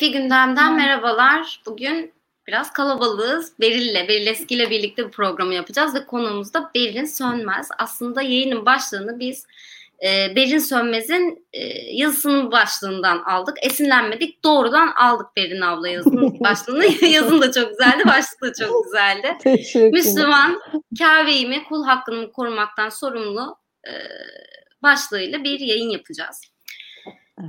Keyfi Gündem'den merhabalar. Bugün biraz kalabalığız. Beril'le, Beril Eski ile birlikte bu programı yapacağız ve konuğumuz da Berin Sönmez. Aslında yayının başlığını biz e, Berin Sönmez'in e, yazısının başlığından aldık. Esinlenmedik, doğrudan aldık Berin abla yazının başlığını. Yazın da çok güzeldi, başlık da çok güzeldi. Müslüman, Kabe'yi mi, kul hakkını mı korumaktan sorumlu e, başlığıyla bir yayın yapacağız.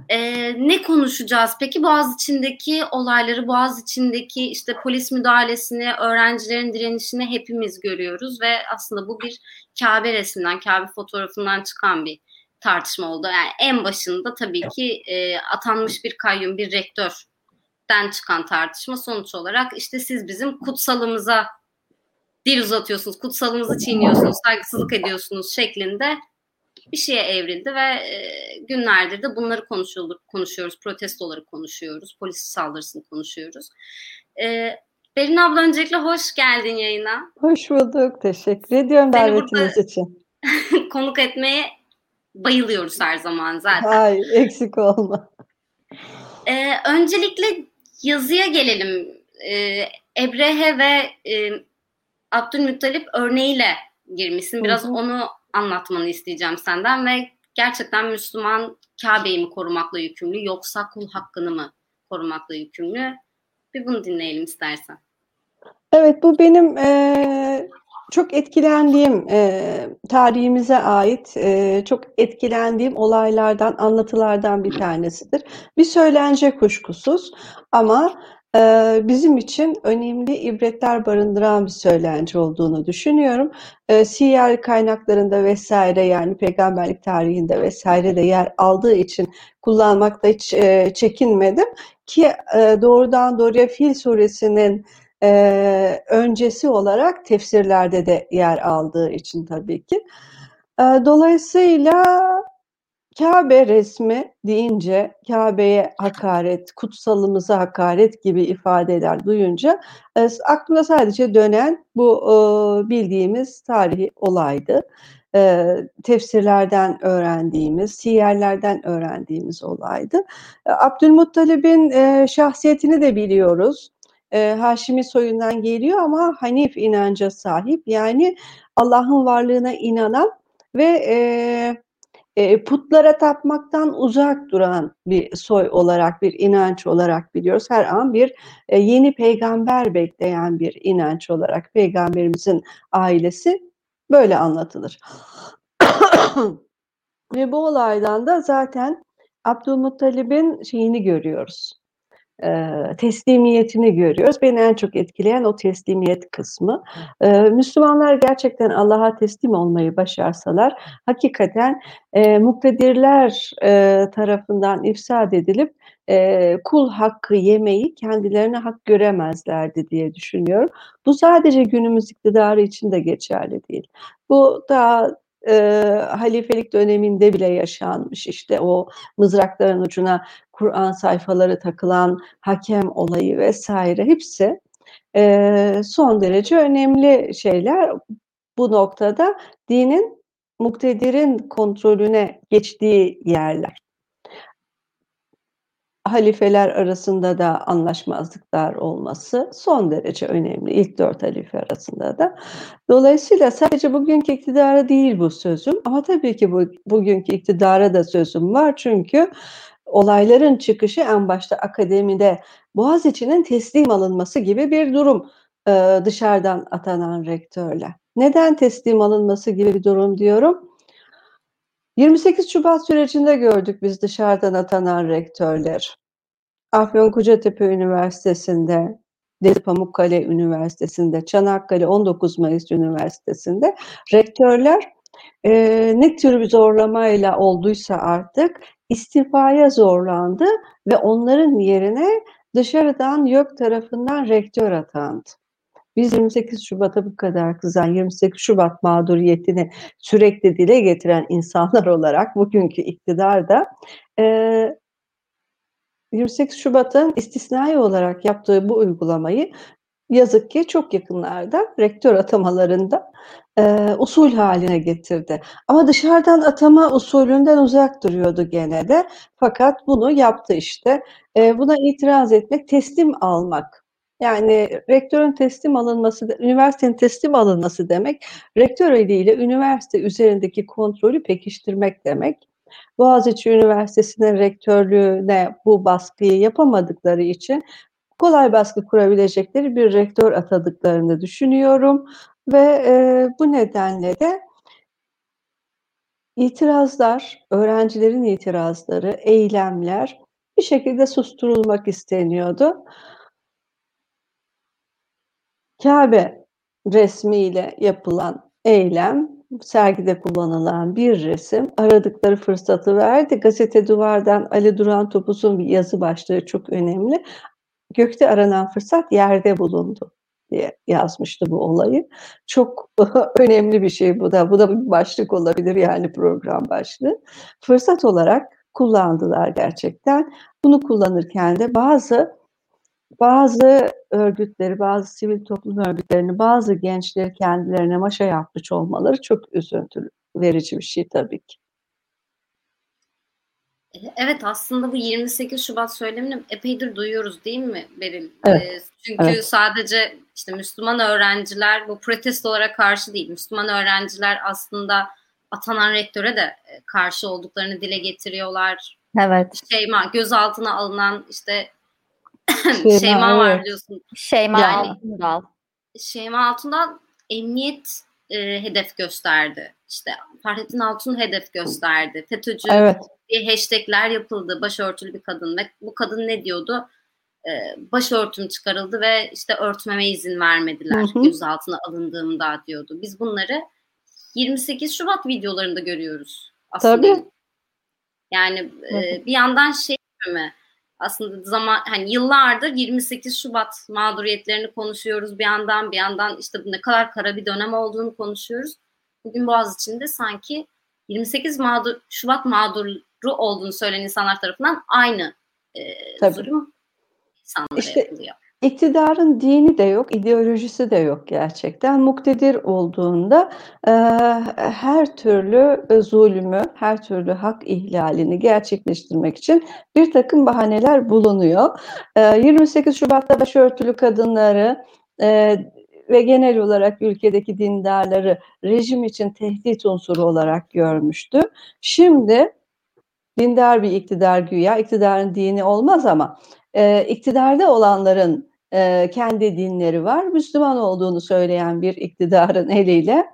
Ee, ne konuşacağız peki? Boğaz içindeki olayları, Boğaz içindeki işte polis müdahalesini, öğrencilerin direnişini hepimiz görüyoruz ve aslında bu bir Kabe resminden, Kabe fotoğrafından çıkan bir tartışma oldu. Yani en başında tabii ki e, atanmış bir kayyum, bir rektörden çıkan tartışma sonuç olarak işte siz bizim kutsalımıza dil uzatıyorsunuz, kutsalımızı çiğniyorsunuz, saygısızlık ediyorsunuz şeklinde bir şeye evrildi ve e, günlerdir de bunları konuşuyoruz, konuşuyoruz, protestoları konuşuyoruz, polis saldırısını konuşuyoruz. E, Berin abla öncelikle hoş geldin yayına. Hoş bulduk, teşekkür ediyorum davetiniz için. konuk etmeye bayılıyoruz her zaman zaten. Hayır, eksik olma. E, öncelikle yazıya gelelim. E, Ebrehe ve e, Abdülmuttalip örneğiyle girmişsin. Biraz Hı-hı. onu anlatmanı isteyeceğim senden ve gerçekten Müslüman Kabe'yi mi korumakla yükümlü yoksa kul hakkını mı korumakla yükümlü? Bir bunu dinleyelim istersen. Evet bu benim e, çok etkilendiğim e, tarihimize ait e, çok etkilendiğim olaylardan anlatılardan bir tanesidir. Bir söylence kuşkusuz ama bizim için önemli ibretler barındıran bir söylence olduğunu düşünüyorum. Siyer kaynaklarında vesaire yani peygamberlik tarihinde vesaire de yer aldığı için kullanmakta hiç çekinmedim. Ki doğrudan doğruya Fil suresinin öncesi olarak tefsirlerde de yer aldığı için tabii ki. Dolayısıyla Kabe resmi deyince Kabe'ye hakaret, kutsalımıza hakaret gibi ifadeler duyunca e, aklına sadece dönen bu e, bildiğimiz tarihi olaydı. E, tefsirlerden öğrendiğimiz, siyerlerden öğrendiğimiz olaydı. E, Abdülmuttalib'in e, şahsiyetini de biliyoruz. E, Haşimi soyundan geliyor ama Hanif inanca sahip. Yani Allah'ın varlığına inanan ve e, putlara tapmaktan uzak duran bir soy olarak, bir inanç olarak biliyoruz. Her an bir yeni peygamber bekleyen bir inanç olarak peygamberimizin ailesi böyle anlatılır. Ve bu olaydan da zaten Abdülmuttalib'in şeyini görüyoruz teslimiyetini görüyoruz. Beni en çok etkileyen o teslimiyet kısmı. Müslümanlar gerçekten Allah'a teslim olmayı başarsalar hakikaten e, muktedirler e, tarafından ifsad edilip e, kul hakkı yemeyi kendilerine hak göremezlerdi diye düşünüyorum. Bu sadece günümüz iktidarı için de geçerli değil. Bu da e, halifelik döneminde bile yaşanmış işte o mızrakların ucuna Kur'an sayfaları takılan hakem olayı vesaire hepsi e, son derece önemli şeyler. Bu noktada dinin muktedirin kontrolüne geçtiği yerler halifeler arasında da anlaşmazlıklar olması son derece önemli. İlk dört halife arasında da. Dolayısıyla sadece bugünkü iktidara değil bu sözüm ama tabii ki bu, bugünkü iktidara da sözüm var. Çünkü olayların çıkışı en başta akademide Boğaziçi'nin teslim alınması gibi bir durum e, dışarıdan atanan rektörle. Neden teslim alınması gibi bir durum diyorum? 28 Şubat sürecinde gördük biz dışarıdan atanan rektörler. Afyonkarahisar Üniversitesi'nde, Deli Pamukkale Üniversitesi'nde, Çanakkale 19 Mayıs Üniversitesi'nde rektörler e, ne tür bir zorlamayla olduysa artık istifaya zorlandı ve onların yerine dışarıdan YÖK tarafından rektör atandı. Biz 28 Şubat'a bu kadar kızan, 28 Şubat mağduriyetini sürekli dile getiren insanlar olarak bugünkü iktidar da e, 28 Şubat'ın istisnai olarak yaptığı bu uygulamayı yazık ki çok yakınlarda rektör atamalarında e, usul haline getirdi. Ama dışarıdan atama usulünden uzak duruyordu gene de. Fakat bunu yaptı işte. E, buna itiraz etmek, teslim almak. Yani rektörün teslim alınması, üniversitenin teslim alınması demek, rektör eliyle üniversite üzerindeki kontrolü pekiştirmek demek. Boğaziçi Üniversitesi'nin rektörlüğüne bu baskıyı yapamadıkları için kolay baskı kurabilecekleri bir rektör atadıklarını düşünüyorum ve e, bu nedenle de itirazlar, öğrencilerin itirazları, eylemler bir şekilde susturulmak isteniyordu. Kabe resmiyle yapılan eylem, sergide kullanılan bir resim aradıkları fırsatı verdi. Gazete Duvar'dan Ali Duran Topuz'un bir yazı başlığı çok önemli. Gökte aranan fırsat yerde bulundu diye yazmıştı bu olayı. Çok önemli bir şey bu da. Bu da bir başlık olabilir yani program başlığı. Fırsat olarak kullandılar gerçekten. Bunu kullanırken de bazı bazı örgütleri, bazı sivil toplum örgütlerini, bazı gençleri kendilerine maşa yapmış olmaları çok üzüntü verici bir şey tabii ki. Evet aslında bu 28 Şubat söylemini epeydir duyuyoruz değil mi Beril? Evet. Ee, çünkü evet. sadece işte Müslüman öğrenciler bu protestolara karşı değil. Müslüman öğrenciler aslında atanan rektöre de e, karşı olduklarını dile getiriyorlar. Evet. Şeyma gözaltına alınan işte Şeyma, Şeyma var diyorsun. Şeyma yani, Altundal. Şeyma Altundal emniyet e, hedef gösterdi. İşte Fahrettin Altun hedef gösterdi. FETÖ'cü evet. diye hashtagler yapıldı. Başörtülü bir kadın ve bu kadın ne diyordu? Ee, başörtüm çıkarıldı ve işte örtmeme izin vermediler hı hı. gözaltına alındığımda diyordu. Biz bunları 28 Şubat videolarında görüyoruz aslında. Tabii. Yani e, bir yandan şey mi? Aslında zaman hani yıllardır 28 Şubat mağduriyetlerini konuşuyoruz bir yandan bir yandan işte ne kadar kara bir dönem olduğunu konuşuyoruz. Bugün Boğaziçi'nde sanki 28 mağdur, Şubat mağduru olduğunu söyleyen insanlar tarafından aynı e, durum insanlara işte, yapılıyor. İktidarın dini de yok, ideolojisi de yok gerçekten. Muktedir olduğunda e, her türlü zulmü, her türlü hak ihlalini gerçekleştirmek için bir takım bahaneler bulunuyor. E, 28 Şubat'ta başörtülü kadınları e, ve genel olarak ülkedeki dindarları rejim için tehdit unsuru olarak görmüştü. Şimdi dindar bir iktidar güya, iktidarın dini olmaz ama e, iktidarda olanların e, kendi dinleri var. Müslüman olduğunu söyleyen bir iktidarın eliyle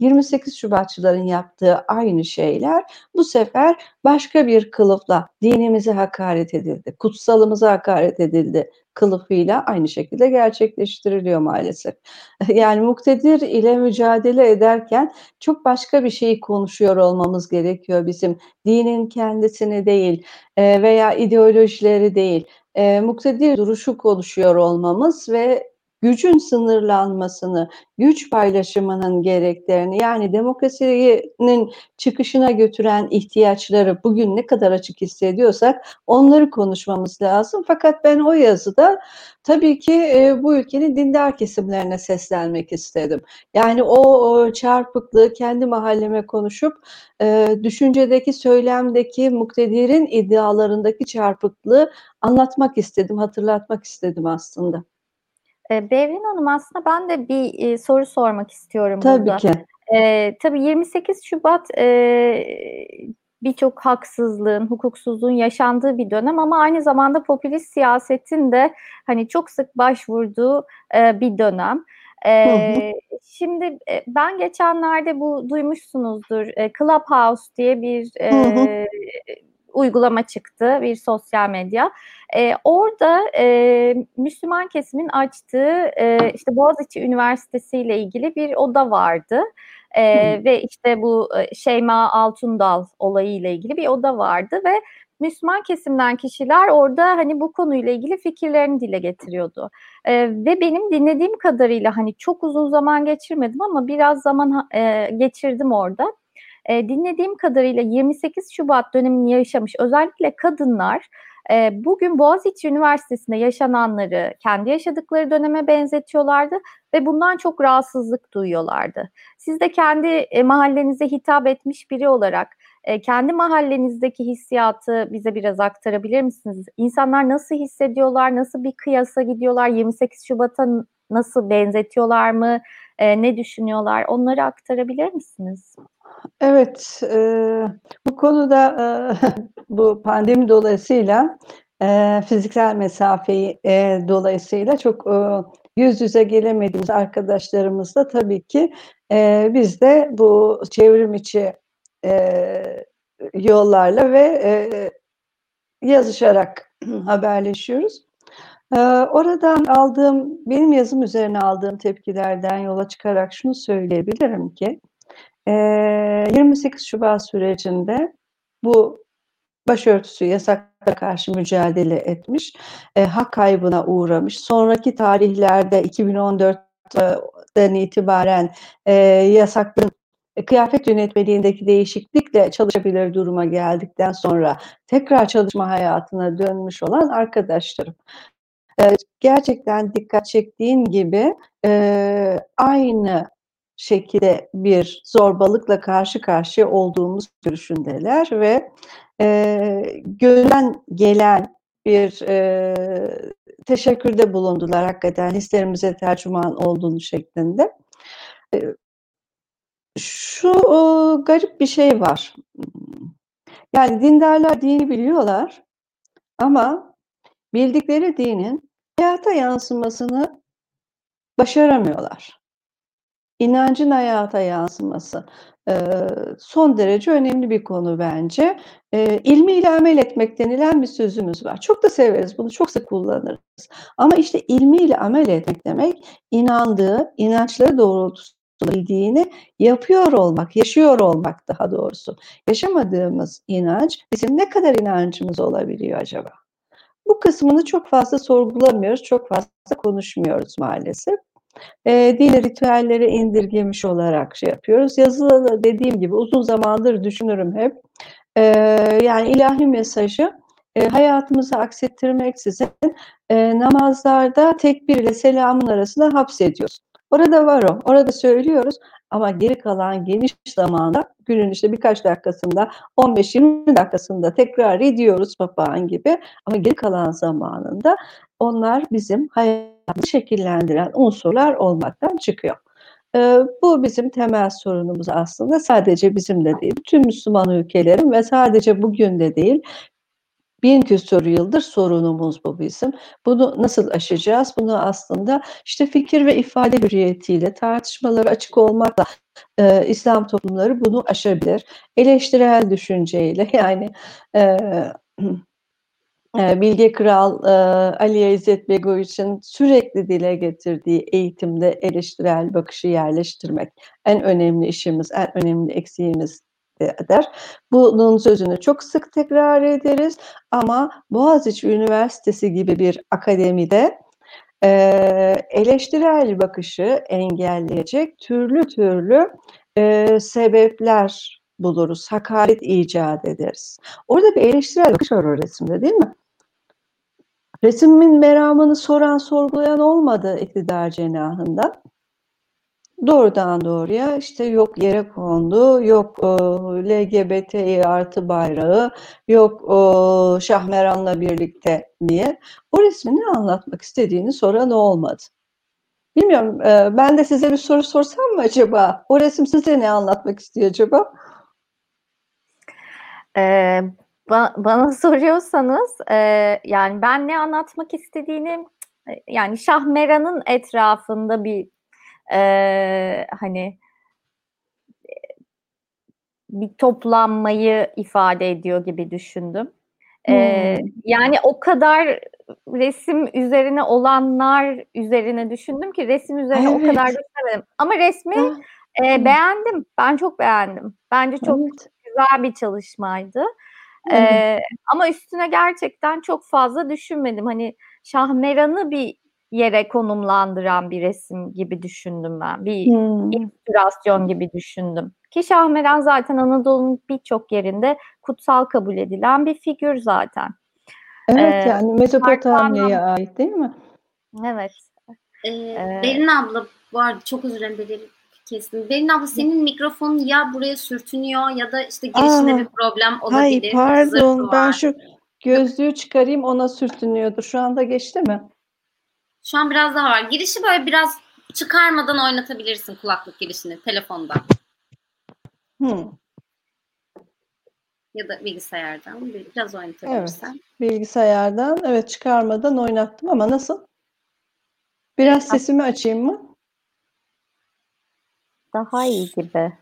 28 Şubatçıların yaptığı aynı şeyler bu sefer başka bir kılıfla dinimize hakaret edildi, kutsalımıza hakaret edildi kılıfıyla aynı şekilde gerçekleştiriliyor maalesef. Yani muktedir ile mücadele ederken çok başka bir şeyi konuşuyor olmamız gerekiyor bizim. Dinin kendisini değil veya ideolojileri değil e, muktedir duruşu konuşuyor olmamız ve gücün sınırlanmasını, güç paylaşımının gereklerini yani demokrasinin çıkışına götüren ihtiyaçları bugün ne kadar açık hissediyorsak onları konuşmamız lazım. Fakat ben o yazıda tabii ki e, bu ülkenin dindar kesimlerine seslenmek istedim. Yani o, çarpıklığı kendi mahalleme konuşup e, düşüncedeki, söylemdeki, muktedirin iddialarındaki çarpıklığı anlatmak istedim, hatırlatmak istedim aslında. E, Hanım aslında ben de bir e, soru sormak istiyorum tabii burada. Tabii ki. E, tabii 28 Şubat e, birçok haksızlığın, hukuksuzluğun yaşandığı bir dönem ama aynı zamanda popülist siyasetin de hani çok sık başvurduğu e, bir dönem. Ee, şimdi e, ben geçenlerde bu duymuşsunuzdur Clubhouse diye bir e, uygulama çıktı, bir sosyal medya. E, orada e, Müslüman kesimin açtığı e, işte Boğaziçi Üniversitesi ile ilgili bir oda vardı. E, ve işte bu Şeyma Altundal olayı ile ilgili bir oda vardı ve Müslüman kesimden kişiler orada hani bu konuyla ilgili fikirlerini dile getiriyordu. E, ve benim dinlediğim kadarıyla hani çok uzun zaman geçirmedim ama biraz zaman e, geçirdim orada e, dinlediğim kadarıyla 28 Şubat dönemini yaşamış özellikle kadınlar E, bugün Boğaziçi Üniversitesi'nde yaşananları kendi yaşadıkları döneme benzetiyorlardı ve bundan çok rahatsızlık duyuyorlardı. Siz de kendi e, mahallenize hitap etmiş biri olarak e, kendi mahallenizdeki hissiyatı bize biraz aktarabilir misiniz? İnsanlar nasıl hissediyorlar, nasıl bir kıyasa gidiyorlar, 28 Şubat'a nasıl benzetiyorlar mı, e, ne düşünüyorlar? Onları aktarabilir misiniz? Evet, e, bu konuda e, bu pandemi dolayısıyla e, fiziksel mesafeyi e, dolayısıyla çok e, yüz yüze gelemediğimiz arkadaşlarımızla tabii ki e, biz de bu çevrim içi e, yollarla ve e, yazışarak haberleşiyoruz. E, oradan aldığım, benim yazım üzerine aldığım tepkilerden yola çıkarak şunu söyleyebilirim ki, 28 Şubat sürecinde bu başörtüsü yasakla karşı mücadele etmiş, e, hak kaybına uğramış. Sonraki tarihlerde 2014'ten itibaren e, yasakların kıyafet yönetmeliğindeki değişiklikle çalışabilir duruma geldikten sonra tekrar çalışma hayatına dönmüş olan arkadaşlarım. E, gerçekten dikkat çektiğin gibi e, aynı şekilde bir zorbalıkla karşı karşıya olduğumuz görüşündeler ve e, gönülden gelen bir e, teşekkürde bulundular hakikaten hislerimize tercüman olduğunu şeklinde. E, şu o, garip bir şey var. Yani dindarlar dini biliyorlar ama bildikleri dinin hayata yansımasını başaramıyorlar inancın hayata yansıması son derece önemli bir konu bence. E, ilmiyle amel etmek denilen bir sözümüz var. Çok da severiz bunu, çok sık kullanırız. Ama işte ilmiyle amel etmek demek inandığı, inançları doğrultusunda bildiğini yapıyor olmak, yaşıyor olmak daha doğrusu. Yaşamadığımız inanç bizim ne kadar inancımız olabiliyor acaba? Bu kısmını çok fazla sorgulamıyoruz, çok fazla konuşmuyoruz maalesef e, dil ritüelleri indirgemiş olarak şey yapıyoruz. Yazılı dediğim gibi uzun zamandır düşünürüm hep. E, yani ilahi mesajı e, hayatımıza aksettirmeksizin e, namazlarda tekbir ile selamın arasında hapsediyoruz. Orada var o, orada söylüyoruz ama geri kalan geniş zamanda günün işte birkaç dakikasında 15-20 dakikasında tekrar ediyoruz papağan gibi ama geri kalan zamanında onlar bizim hayatımızı şekillendiren unsurlar olmaktan çıkıyor. Ee, bu bizim temel sorunumuz aslında sadece bizim de değil, tüm Müslüman ülkelerin ve sadece bugün de değil, bin küsur yıldır sorunumuz bu bizim. Bunu nasıl aşacağız? Bunu aslında işte fikir ve ifade hürriyetiyle, tartışmaları açık olmakla e, İslam toplumları bunu aşabilir. Eleştirel düşünceyle yani e, Bilge Kral Ali İzzet Begoviç'in sürekli dile getirdiği eğitimde eleştirel bakışı yerleştirmek en önemli işimiz, en önemli eksiğimiz der. Bunun sözünü çok sık tekrar ederiz ama Boğaziçi Üniversitesi gibi bir akademide eleştirel bakışı engelleyecek türlü türlü sebepler buluruz, hakaret icat ederiz. Orada bir eleştirel bakış var o resimde değil mi? Resmin meramını soran, sorgulayan olmadı iktidar cenahında. Doğrudan doğruya işte yok yere kondu, yok e, LGBTİ artı bayrağı, yok e, Şahmeran'la birlikte diye. O resmi ne anlatmak istediğini soran olmadı. Bilmiyorum, e, ben de size bir soru sorsam mı acaba? O resim size ne anlatmak istiyor acaba? Ee, ba bana soruyorsanız e, yani ben ne anlatmak istediğini yani Şahmeran'ın etrafında bir e, hani bir toplanmayı ifade ediyor gibi düşündüm. Ee, yani o kadar resim üzerine olanlar üzerine düşündüm ki resim üzerine evet. o kadar düşünemedim. Ama resmi e, beğendim. Ben çok beğendim. Bence çok evet. güzel bir çalışmaydı. Ee, ama üstüne gerçekten çok fazla düşünmedim. Hani Şahmeran'ı bir yere konumlandıran bir resim gibi düşündüm ben. Bir hmm. inspirasyon gibi düşündüm. Ki zaten Anadolu'nun birçok yerinde kutsal kabul edilen bir figür zaten. Evet Ee, yani Mezopotamya'ya ait değil mi? Evet. Ee, Ee, Berin abla bu arada çok özür dilerim kesin. Berin abla senin mikrofonun ya buraya sürtünüyor ya da işte girişinde Aa, bir problem olabilir. pardon Zırhı ben şu gözlüğü çıkarayım ona sürtünüyordu. Şu anda geçti mi? Şu an biraz daha var. Girişi böyle biraz çıkarmadan oynatabilirsin kulaklık girişini telefonda Hmm, ya da bilgisayardan biraz oynatabilirsen. bilgisayardan evet çıkarmadan oynattım ama nasıl? Biraz sesimi açayım mı? Daha iyi gibi.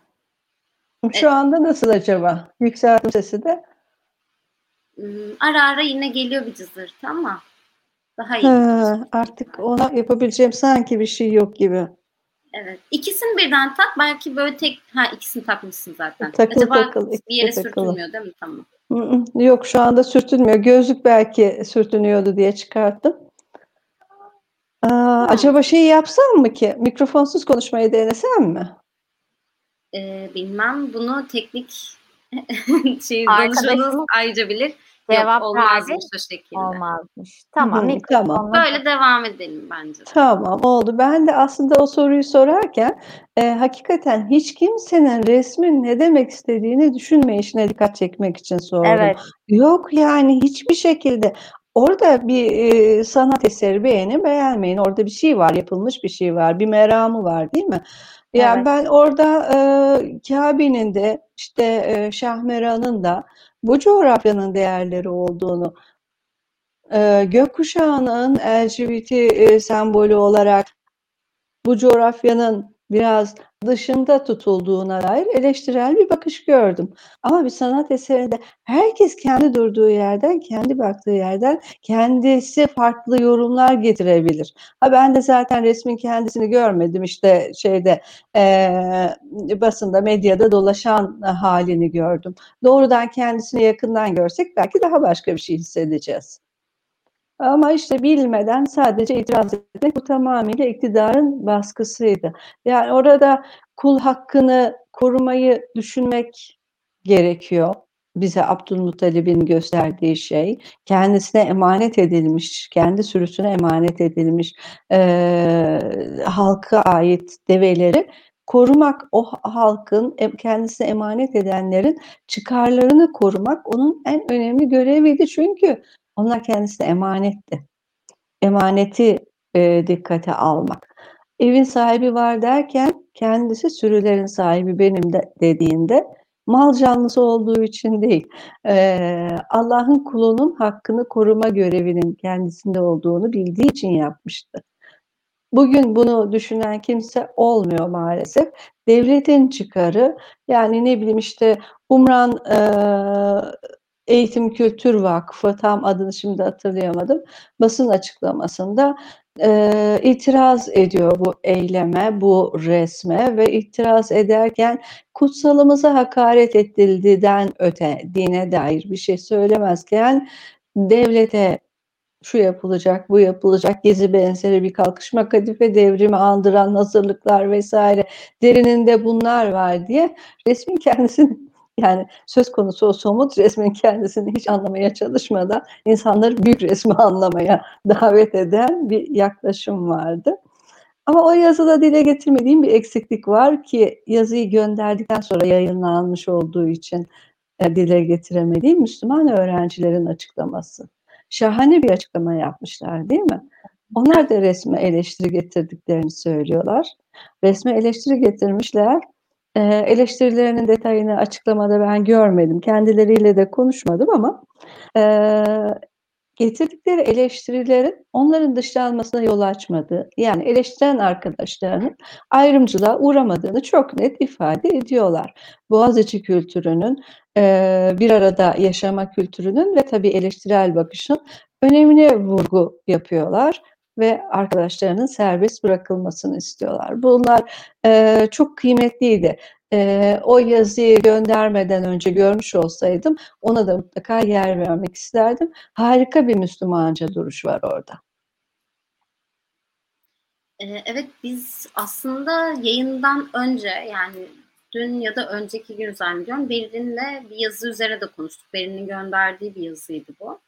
Şu anda nasıl acaba? Yükselttim sesi de. Hmm, Ara ara yine geliyor bir cızırtı ama daha iyi. Ha, artık ona yapabileceğim sanki bir şey yok gibi. Evet. İkisini birden tak. Belki böyle tek... Ha ikisini takmışsın zaten. Takılı Acaba ikisi bir yere takılı. sürtünmüyor değil mi? Tamam. Yok şu anda sürtünmüyor. Gözlük belki sürtünüyordu diye çıkarttım. Aa, acaba şey yapsam mı ki? Mikrofonsuz konuşmayı denesem mi? Ee, bilmem. Bunu teknik şey Arkadaşımız danışmanınız ayrıca bilir. Cevap Yok olmazmış o şekilde. Olmazmış. Tamam. Hı, tamam. Böyle devam edelim bence. de. Tamam oldu. Ben de aslında o soruyu sorarken e, hakikaten hiç kimsenin resmin ne demek istediğini düşünmeyişine dikkat çekmek için sordum. Evet. Yok yani hiçbir şekilde. Orada bir e, sanat eseri beğenin beğenmeyin. Orada bir şey var, yapılmış bir şey var, bir meramı var değil mi? Yani Evet. ben orada e, Kabe'nin de işte e, Şahmeran'ın da bu coğrafyanın değerleri olduğunu e, gökkuşağının LGBT e, sembolü olarak bu coğrafyanın biraz dışında tutulduğuna dair eleştirel bir bakış gördüm. Ama bir sanat eserinde herkes kendi durduğu yerden, kendi baktığı yerden kendisi farklı yorumlar getirebilir. Ha ben de zaten resmin kendisini görmedim işte şeyde eee, basında, medyada dolaşan halini gördüm. Doğrudan kendisini yakından görsek belki daha başka bir şey hissedeceğiz. Ama işte bilmeden sadece itiraz etmek bu tamamıyla iktidarın baskısıydı. Yani orada kul hakkını korumayı düşünmek gerekiyor. Bize Abdülmuttalib'in gösterdiği şey, kendisine emanet edilmiş, kendi sürüsüne emanet edilmiş eee, halka ait develeri korumak, o halkın kendisine emanet edenlerin çıkarlarını korumak onun en önemli göreviydi. Çünkü onlar kendisine emanetti. Emaneti e, dikkate almak. Evin sahibi var derken kendisi sürülerin sahibi benim de dediğinde mal canlısı olduğu için değil, e, Allah'ın kulunun hakkını koruma görevinin kendisinde olduğunu bildiği için yapmıştı. Bugün bunu düşünen kimse olmuyor maalesef. Devletin çıkarı yani ne bileyim işte Umran e, Eğitim Kültür Vakfı tam adını şimdi hatırlayamadım. Basın açıklamasında e, itiraz ediyor bu eyleme, bu resme ve itiraz ederken kutsalımıza hakaret edildiğinden öte dine dair bir şey söylemezken devlete şu yapılacak, bu yapılacak, gezi benzeri bir kalkışma, kadife devrimi andıran hazırlıklar vesaire derininde bunlar var diye resmin kendisini yani söz konusu o somut resmin kendisini hiç anlamaya çalışmadan insanları büyük resmi anlamaya davet eden bir yaklaşım vardı. Ama o yazıda dile getirmediğim bir eksiklik var ki yazıyı gönderdikten sonra yayınlanmış olduğu için e, dile getiremediğim Müslüman öğrencilerin açıklaması. Şahane bir açıklama yapmışlar değil mi? Onlar da resme eleştiri getirdiklerini söylüyorlar. Resme eleştiri getirmişler. E, eleştirilerinin detayını açıklamada ben görmedim. Kendileriyle de konuşmadım ama e, getirdikleri eleştirilerin onların dışlanmasına yol açmadığı, yani eleştiren arkadaşlarının ayrımcılığa uğramadığını çok net ifade ediyorlar. Boğaziçi kültürünün, e, bir arada yaşama kültürünün ve tabii eleştirel bakışın önemine vurgu yapıyorlar ve arkadaşlarının serbest bırakılmasını istiyorlar. Bunlar e, çok kıymetliydi. E, o yazıyı göndermeden önce görmüş olsaydım ona da mutlaka yer vermek isterdim. Harika bir Müslümanca duruş var orada. Evet biz aslında yayından önce yani dün ya da önceki gün zannediyorum Berin'le bir yazı üzerine de konuştuk. Berin'in gönderdiği bir yazıydı bu.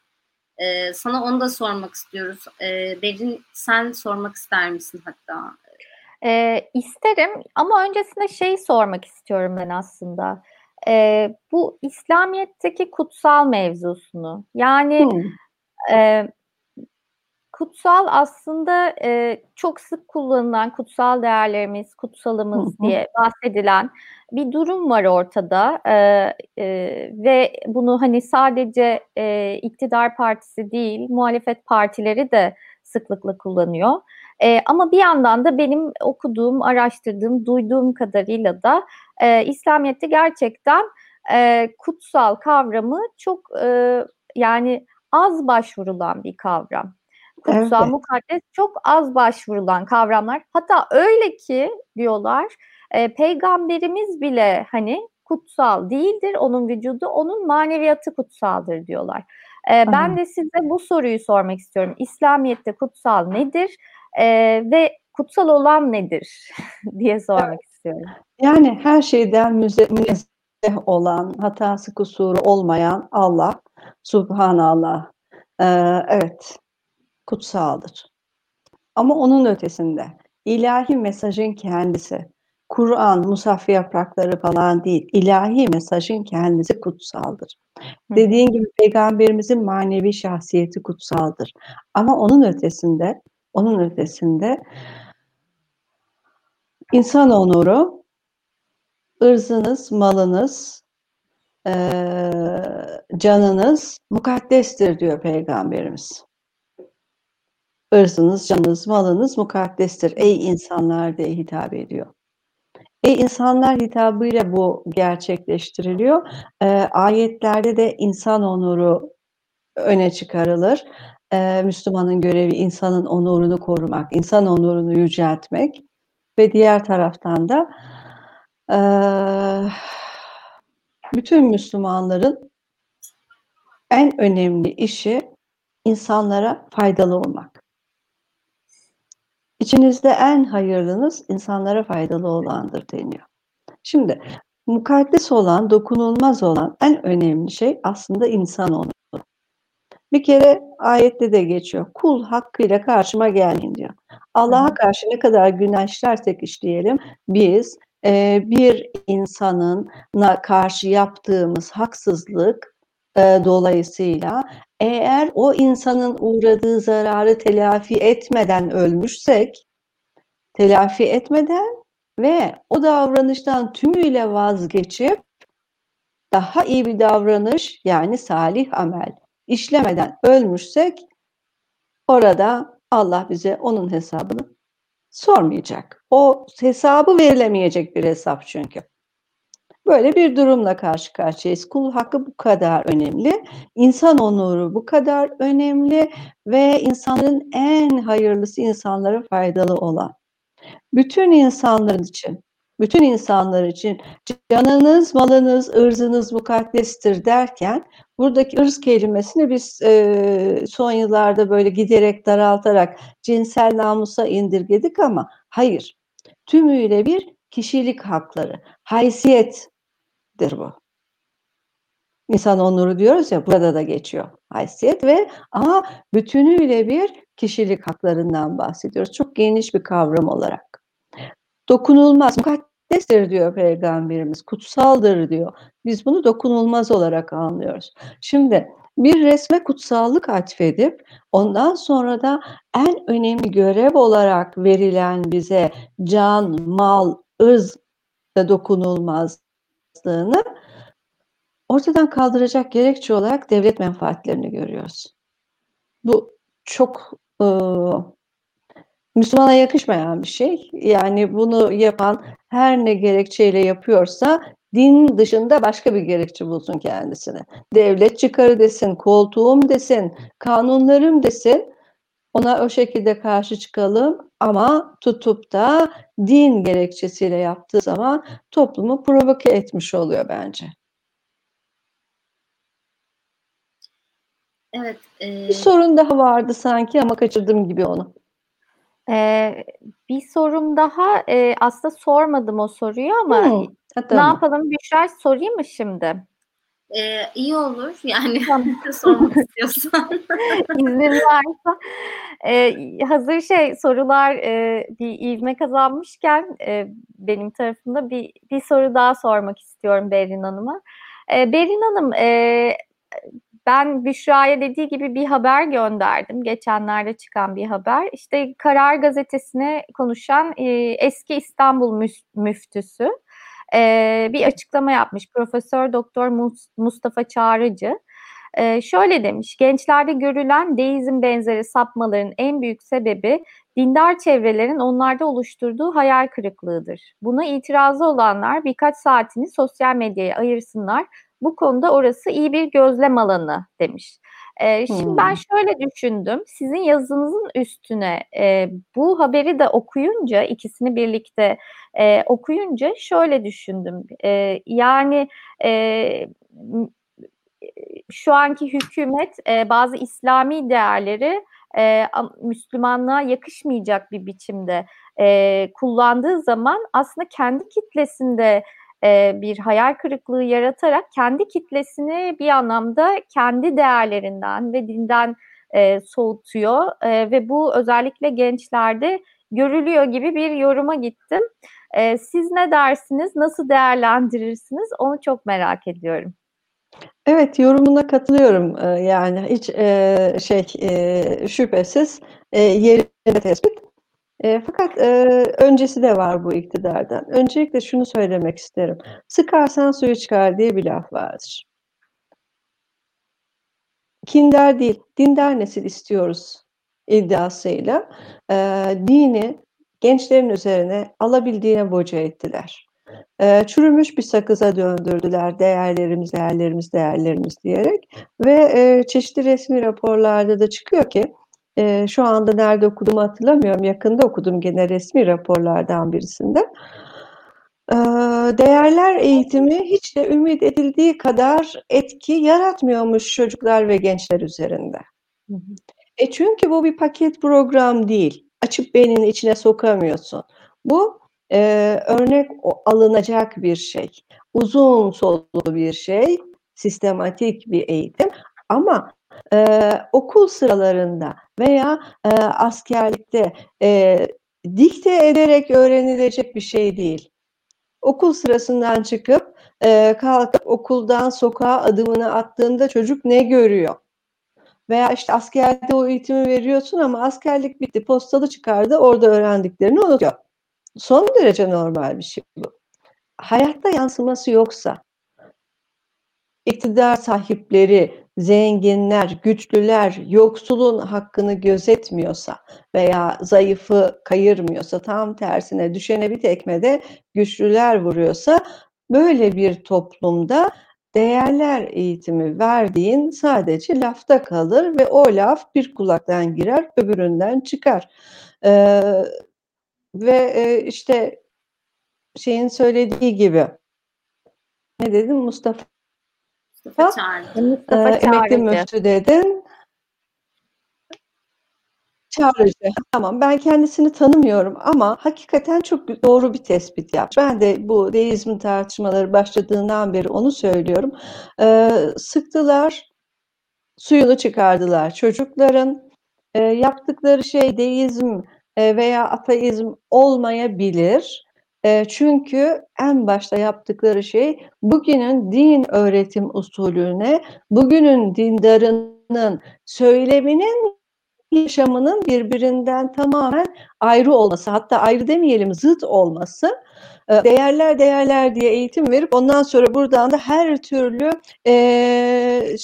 E, sana onu da sormak istiyoruz. E, Berin sen sormak ister misin hatta? E, isterim ama öncesinde şey sormak istiyorum ben aslında. E, bu İslamiyet'teki kutsal mevzusunu yani hmm. e, kutsal aslında e, çok sık kullanılan kutsal değerlerimiz, kutsalımız hı hı. diye bahsedilen bir durum var ortada e, e, ve bunu hani sadece e, iktidar partisi değil, muhalefet partileri de sıklıkla kullanıyor. E, ama bir yandan da benim okuduğum, araştırdığım, duyduğum kadarıyla da e, İslamiyet'te gerçekten e, kutsal kavramı çok e, yani az başvurulan bir kavram. Kutsal, evet. mukaddes çok az başvurulan kavramlar. Hatta öyle ki diyorlar e, peygamberimiz bile hani kutsal değildir. Onun vücudu, onun maneviyatı kutsaldır diyorlar. E, ben de size bu soruyu sormak istiyorum. İslamiyet'te kutsal nedir? E, ve kutsal olan nedir diye sormak istiyorum. Yani her şeyden münezzeh olan, hatası kusuru olmayan Allah, Subhanallah. Ee, evet, kutsaldır. Ama onun ötesinde ilahi mesajın kendisi, Kur'an, musaf yaprakları falan değil, ilahi mesajın kendisi kutsaldır. Hı. Dediğin gibi peygamberimizin manevi şahsiyeti kutsaldır. Ama onun ötesinde, onun ötesinde insan onuru, ırzınız, malınız, canınız mukaddestir diyor peygamberimiz. Irzınız, canınız, malınız mukaddestir ey insanlar diye hitap ediyor. Ey insanlar hitabıyla bu gerçekleştiriliyor. E, ayetlerde de insan onuru öne çıkarılır. E, Müslümanın görevi insanın onurunu korumak, insan onurunu yüceltmek ve diğer taraftan da e, bütün Müslümanların en önemli işi insanlara faydalı olmak. İçinizde en hayırlınız insanlara faydalı olandır deniyor. Şimdi mukaddes olan, dokunulmaz olan en önemli şey aslında insan onuru. Bir kere ayette de geçiyor. Kul hakkıyla karşıma gelin diyor. Allah'a karşı ne kadar günah işlersek işleyelim biz bir insanın karşı yaptığımız haksızlık e, dolayısıyla eğer o insanın uğradığı zararı telafi etmeden ölmüşsek, telafi etmeden ve o davranıştan tümüyle vazgeçip daha iyi bir davranış yani salih amel işlemeden ölmüşsek orada Allah bize onun hesabını sormayacak. O hesabı verilemeyecek bir hesap çünkü. Böyle bir durumla karşı karşıyayız. Kul hakkı bu kadar önemli. İnsan onuru bu kadar önemli ve insanın en hayırlısı insanlara faydalı olan. Bütün insanlar için, bütün insanlar için canınız, malınız, ırzınız mukaddestir derken buradaki ırz kelimesini biz e, son yıllarda böyle giderek daraltarak cinsel namusa indirgedik ama hayır. Tümüyle bir kişilik hakları, haysiyet haysiyettir bu. İnsan onuru diyoruz ya burada da geçiyor haysiyet ve ama bütünüyle bir kişilik haklarından bahsediyoruz. Çok geniş bir kavram olarak. Dokunulmaz, mukaddestir diyor Peygamberimiz, kutsaldır diyor. Biz bunu dokunulmaz olarak anlıyoruz. Şimdi bir resme kutsallık atfedip ondan sonra da en önemli görev olarak verilen bize can, mal, ırz da dokunulmaz haksızlığını ortadan kaldıracak gerekçe olarak devlet menfaatlerini görüyoruz. Bu çok e, Müslümana yakışmayan bir şey. Yani bunu yapan her ne gerekçeyle yapıyorsa din dışında başka bir gerekçe bulsun kendisine. Devlet çıkarı desin, koltuğum desin, kanunlarım desin. Ona o şekilde karşı çıkalım ama tutup da din gerekçesiyle yaptığı zaman toplumu provoke etmiş oluyor bence. Evet. E... Bir sorun daha vardı sanki ama kaçırdım gibi onu. Ee, bir sorum daha e, aslında sormadım o soruyu ama hmm, ne yapalım Büşra sorayım mı şimdi? Ee, iyi olur yani sormak istiyorsan. İznin varsa. Ee, hazır şey sorular e, bir ivme kazanmışken e, benim tarafımda bir, bir soru daha sormak istiyorum Berin Hanım'a. E, Berin Hanım e, ben Büşra'ya dediği gibi bir haber gönderdim. Geçenlerde çıkan bir haber. İşte Karar Gazetesi'ne konuşan e, eski İstanbul müftüsü e, bir açıklama yapmış. Profesör Doktor Mustafa Çağrıcı. E, şöyle demiş, gençlerde görülen deizm benzeri sapmaların en büyük sebebi dindar çevrelerin onlarda oluşturduğu hayal kırıklığıdır. Buna itirazı olanlar birkaç saatini sosyal medyaya ayırsınlar. Bu konuda orası iyi bir gözlem alanı demiş. E, şimdi hmm. ben şöyle düşündüm. Sizin yazınızın üstüne e, bu haberi de okuyunca, ikisini birlikte e, okuyunca şöyle düşündüm. E, yani e, şu anki hükümet e, bazı İslami değerleri e, Müslümanlığa yakışmayacak bir biçimde e, kullandığı zaman aslında kendi kitlesinde bir hayal kırıklığı yaratarak kendi kitlesini bir anlamda kendi değerlerinden ve dinden soğutuyor ve bu özellikle gençlerde görülüyor gibi bir yoruma gittim. Siz ne dersiniz, nasıl değerlendirirsiniz onu çok merak ediyorum. Evet, yorumuna katılıyorum. Yani hiç şey şüphesiz e, yerinde tespit. E, fakat e, öncesi de var bu iktidardan. Öncelikle şunu söylemek isterim. Sıkarsan suyu çıkar diye bir laf vardır. Kindar değil, dindar nesil istiyoruz iddiasıyla e, dini gençlerin üzerine alabildiğine boca ettiler. E, çürümüş bir sakıza döndürdüler değerlerimiz, değerlerimiz, değerlerimiz diyerek ve e, çeşitli resmi raporlarda da çıkıyor ki e, şu anda nerede okuduğumu hatırlamıyorum. Yakında okudum gene resmi raporlardan birisinde. E, değerler eğitimi hiç de ümit edildiği kadar etki yaratmıyormuş çocuklar ve gençler üzerinde. E çünkü bu bir paket program değil. Açıp beyninin içine sokamıyorsun. Bu e, örnek alınacak bir şey. Uzun soluklu bir şey. Sistematik bir eğitim. Ama e, okul sıralarında veya e, askerlikte e, dikte ederek öğrenilecek bir şey değil. Okul sırasından çıkıp e, kalkıp okuldan sokağa adımını attığında çocuk ne görüyor? Veya işte askerde o eğitimi veriyorsun ama askerlik bitti, postalı çıkardı, orada öğrendiklerini unutuyor. Son derece normal bir şey bu. Hayatta yansıması yoksa, iktidar sahipleri, zenginler, güçlüler yoksulun hakkını gözetmiyorsa veya zayıfı kayırmıyorsa tam tersine düşene bir tekmede güçlüler vuruyorsa böyle bir toplumda değerler eğitimi verdiğin sadece lafta kalır ve o laf bir kulaktan girer öbüründen çıkar. Ee, ve e, işte şeyin söylediği gibi ne dedim Mustafa Mustafa Çağrıcı. Mustafa Çağrıcı. Emekli müftü dedin. Çağrıcı. Tamam ben kendisini tanımıyorum ama hakikaten çok doğru bir tespit yapmış. Ben de bu deizm tartışmaları başladığından beri onu söylüyorum. Ee, sıktılar, suyunu çıkardılar. Çocukların e, yaptıkları şey deizm e, veya ateizm olmayabilir çünkü en başta yaptıkları şey bugünün din öğretim usulüne, bugünün dindarının söyleminin yaşamının birbirinden tamamen ayrı olması, hatta ayrı demeyelim zıt olması, değerler değerler diye eğitim verip ondan sonra buradan da her türlü e,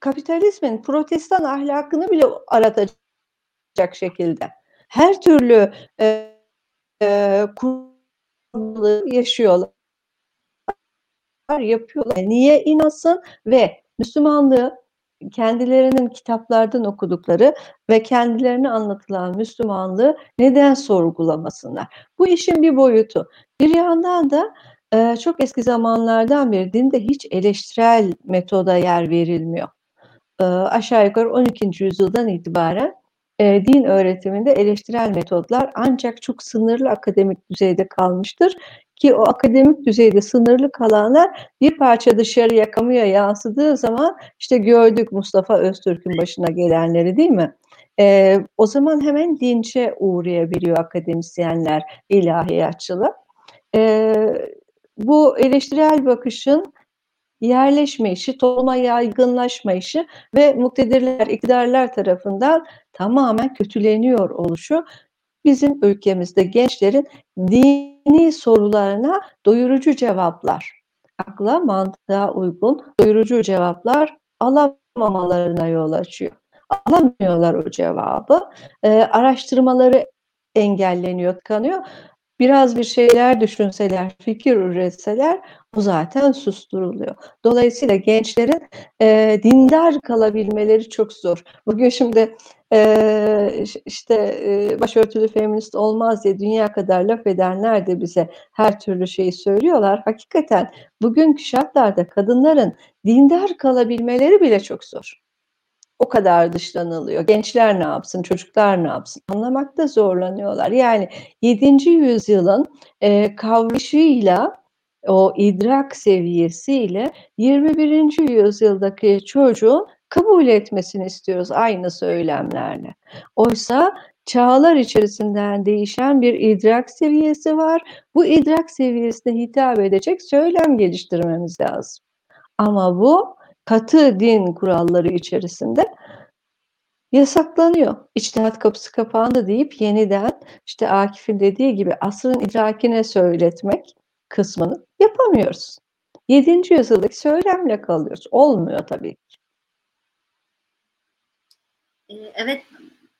kapitalizmin protestan ahlakını bile aratacak şekilde her türlü e, e, yaşıyorlar yapıyorlar. Niye inansın ve Müslümanlığı kendilerinin kitaplardan okudukları ve kendilerine anlatılan Müslümanlığı neden sorgulamasınlar? Bu işin bir boyutu. Bir yandan da e, çok eski zamanlardan beri dinde hiç eleştirel metoda yer verilmiyor. E, aşağı yukarı 12. yüzyıldan itibaren e, din öğretiminde eleştirel metodlar ancak çok sınırlı akademik düzeyde kalmıştır ki o akademik düzeyde sınırlı kalanlar bir parça dışarıya kamuya yansıdığı zaman işte gördük Mustafa Öztürk'ün başına gelenleri değil mi? Ee, o zaman hemen linçe uğrayabiliyor akademisyenler, ilahiyatçılar. Ee, bu eleştirel bakışın yerleşme işi, topluma yaygınlaşma işi ve muktedirler, iktidarlar tarafından tamamen kötüleniyor oluşu bizim ülkemizde gençlerin dini sorularına doyurucu cevaplar, akla mantığa uygun doyurucu cevaplar alamamalarına yol açıyor. Alamıyorlar o cevabı. E, araştırmaları engelleniyor, tıkanıyor. Biraz bir şeyler düşünseler, fikir üretseler bu zaten susturuluyor. Dolayısıyla gençlerin e, dindar kalabilmeleri çok zor. Bugün şimdi e, işte e, başörtülü feminist olmaz diye dünya kadar laf edenler de bize her türlü şeyi söylüyorlar. Hakikaten bugünkü şartlarda kadınların dindar kalabilmeleri bile çok zor. O kadar dışlanılıyor. Gençler ne yapsın, çocuklar ne yapsın anlamakta zorlanıyorlar. Yani 7. yüzyılın e, kavrışıyla o idrak seviyesiyle 21. yüzyıldaki çocuğun kabul etmesini istiyoruz aynı söylemlerle. Oysa çağlar içerisinden değişen bir idrak seviyesi var. Bu idrak seviyesine hitap edecek söylem geliştirmemiz lazım. Ama bu katı din kuralları içerisinde yasaklanıyor. İçtihat kapısı kapandı deyip yeniden işte Akif'in dediği gibi asrın idrakine söyletmek kısmını yapamıyoruz. 7. yüzyıldaki söylemle kalıyoruz. Olmuyor tabii ki. Ee, evet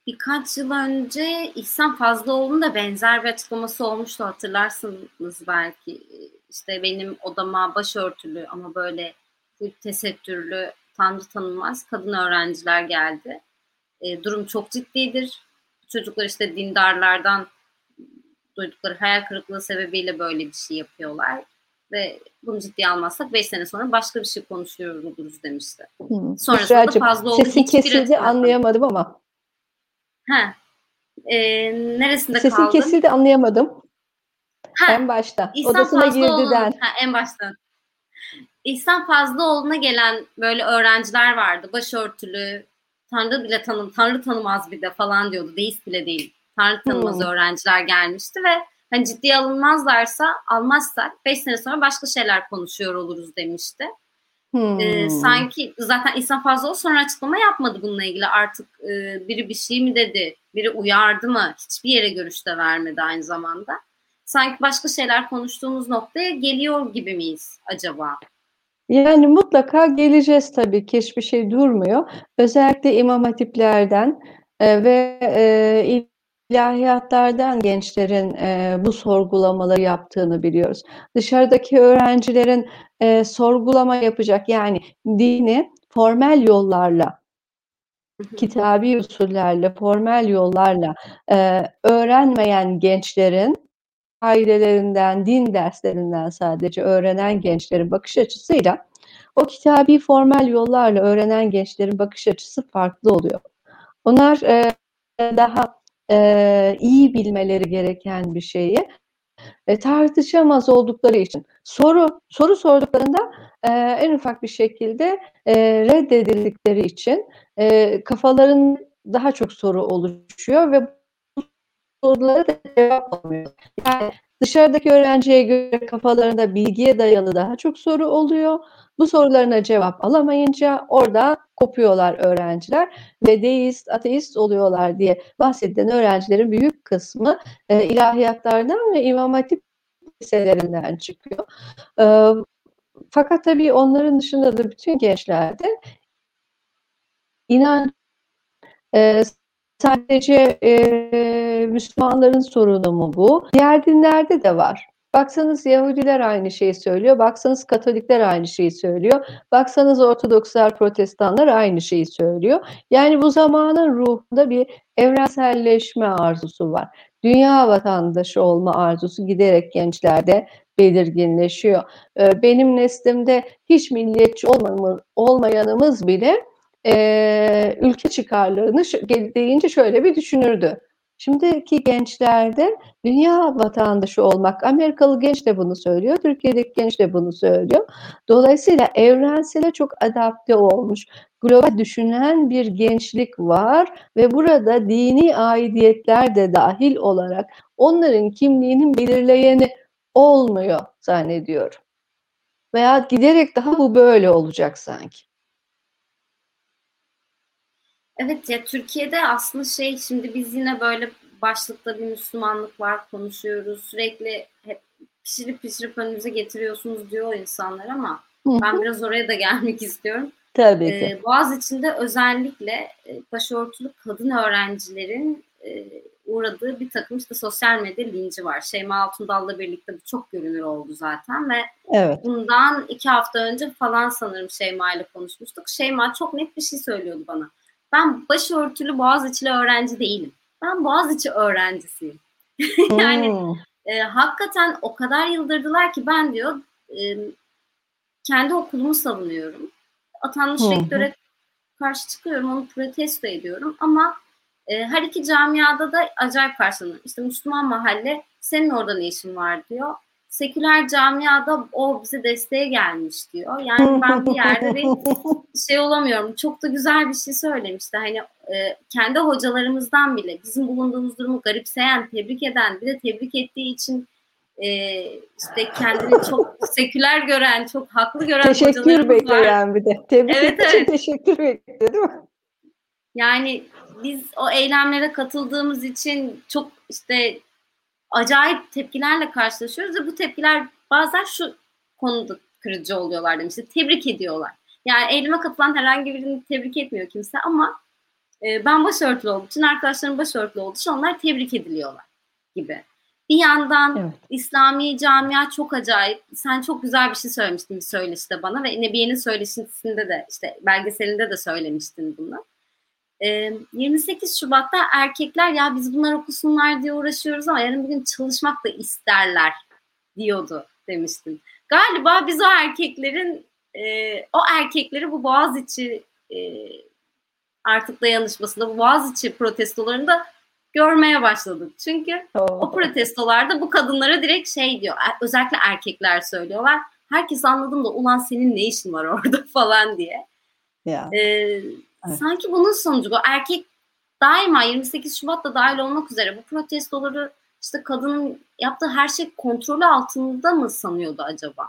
birkaç yıl önce İhsan Fazlıoğlu'nun da benzer bir açıklaması olmuştu hatırlarsınız belki. İşte benim odama başörtülü ama böyle tesettürlü tanrı tanınmaz kadın öğrenciler geldi. E, durum çok ciddidir. Çocuklar işte dindarlardan duydukları hayal kırıklığı sebebiyle böyle bir şey yapıyorlar. Ve bunu ciddiye almazsak 5 sene sonra başka bir şey konuşuyor oluruz demişti. Hmm. Sonrasında da fazla oldu. Sesin kesildi anlayamadım ama. Ha. E, neresinde Sesin kaldın? Sesin kesildi anlayamadım. Ha. En başta. İhsan Odasına girdiden. Ha, en başta. İhsan Fazlıoğlu'na gelen böyle öğrenciler vardı. Başörtülü, Tanrı bile tanım, Tanrı tanımaz bir de falan diyordu. Deist bile değil. Tanrı tanımaz hmm. öğrenciler gelmişti ve hani ciddiye alınmazlarsa, almazsak 5 sene sonra başka şeyler konuşuyor oluruz demişti. Hmm. Ee, sanki zaten İhsan Fazlıoğlu sonra açıklama yapmadı bununla ilgili. Artık e, biri bir şey mi dedi, biri uyardı mı? Hiçbir yere görüşte vermedi aynı zamanda. Sanki başka şeyler konuştuğumuz noktaya geliyor gibi miyiz acaba? Yani mutlaka geleceğiz tabii ki hiçbir şey durmuyor. Özellikle imam hatiplerden e, ve e, ilahiyatlardan gençlerin e, bu sorgulamaları yaptığını biliyoruz. Dışarıdaki öğrencilerin e, sorgulama yapacak yani dini formel yollarla kitabi usullerle, formel yollarla e, öğrenmeyen gençlerin ailelerinden, din derslerinden sadece öğrenen gençlerin bakış açısıyla o kitabi formel yollarla öğrenen gençlerin bakış açısı farklı oluyor. Onlar e, daha e, iyi bilmeleri gereken bir şeyi e, tartışamaz oldukları için soru soru sorduklarında e, en ufak bir şekilde e, reddedildikleri için e, kafaların daha çok soru oluşuyor ve sorulara da cevap alamıyor. Yani dışarıdaki öğrenciye göre kafalarında bilgiye dayalı daha çok soru oluyor. Bu sorularına cevap alamayınca orada kopuyorlar öğrenciler ve deist, ateist oluyorlar diye bahsedilen öğrencilerin büyük kısmı e, ilahiyatlardan ve İmam Hatip liselerinden çıkıyor. E, fakat tabii onların dışında da bütün gençlerde inanç e, sadece e, Müslümanların sorunu mu bu? Diğer dinlerde de var. Baksanız Yahudiler aynı şeyi söylüyor, baksanız Katolikler aynı şeyi söylüyor, baksanız Ortodokslar, Protestanlar aynı şeyi söylüyor. Yani bu zamanın ruhunda bir evrenselleşme arzusu var. Dünya vatandaşı olma arzusu giderek gençlerde belirginleşiyor. Benim neslimde hiç milliyetçi olmayanımız bile e, ülke çıkarlarını deyince şöyle bir düşünürdü. Şimdiki gençlerde dünya vatandaşı olmak, Amerikalı genç de bunu söylüyor, Türkiye'deki genç de bunu söylüyor. Dolayısıyla evrensele çok adapte olmuş, global düşünen bir gençlik var ve burada dini aidiyetler de dahil olarak onların kimliğinin belirleyeni olmuyor zannediyorum. Veya giderek daha bu böyle olacak sanki. Evet ya Türkiye'de aslında şey şimdi biz yine böyle başlıkta bir Müslümanlık var konuşuyoruz. Sürekli hep pişirip pişirip önümüze getiriyorsunuz diyor insanlar ama Hı-hı. ben biraz oraya da gelmek istiyorum. Tabii ki. Ee, Boğaziçi'nde özellikle e, başörtülü kadın öğrencilerin e, uğradığı bir takım işte sosyal medya linci var. Şeyma Altundal'la birlikte bu çok görünür oldu zaten ve evet. bundan iki hafta önce falan sanırım Şeyma ile konuşmuştuk. Şeyma çok net bir şey söylüyordu bana. Ben başörtülü Boğaziçi'li öğrenci değilim. Ben Boğaziçi öğrencisiyim. yani hmm. e, hakikaten o kadar yıldırdılar ki ben diyor e, kendi okulumu savunuyorum. Atanmış hmm. rektöre karşı çıkıyorum, onu protesto ediyorum ama e, her iki camiada da acayip karşılanır. İşte Müslüman mahalle senin orada ne işin var diyor seküler camiada o bize desteğe gelmiş diyor. Yani ben bir yerde bir şey olamıyorum. Çok da güzel bir şey söylemişti. Hani e, kendi hocalarımızdan bile bizim bulunduğumuz durumu garipseyen, tebrik eden, bir de tebrik ettiği için e, işte kendini çok seküler gören, çok haklı gören teşekkür bekleyen bir de. Tebrik evet, evet. teşekkür bekliyor değil mi? Yani biz o eylemlere katıldığımız için çok işte acayip tepkilerle karşılaşıyoruz ve bu tepkiler bazen şu konuda kırıcı oluyorlar demişti. Tebrik ediyorlar. Yani eyleme katılan herhangi birini tebrik etmiyor kimse ama e, ben başörtülü olduğu için, arkadaşlarım başörtülü olduğu için onlar tebrik ediliyorlar gibi. Bir yandan evet. İslami camia çok acayip. Sen çok güzel bir şey söylemiştin bir söyleşide bana ve Nebiye'nin söyleşisinde de işte belgeselinde de söylemiştin bunu. 28 Şubat'ta erkekler ya biz bunlar okusunlar diye uğraşıyoruz ama yarın bir gün çalışmak da isterler diyordu demiştim. Galiba biz o erkeklerin o erkekleri bu Boğaziçi artık dayanışmasında bu Boğaziçi protestolarında görmeye başladık. Çünkü oh. o protestolarda bu kadınlara direkt şey diyor özellikle erkekler söylüyorlar. Herkes anladım da ulan senin ne işin var orada falan diye. Yeah. Ee, Evet. Sanki bunun sonucu bu. Erkek daima 28 Şubat'ta dahil olmak üzere bu protestoları işte kadının yaptığı her şey kontrolü altında mı sanıyordu acaba?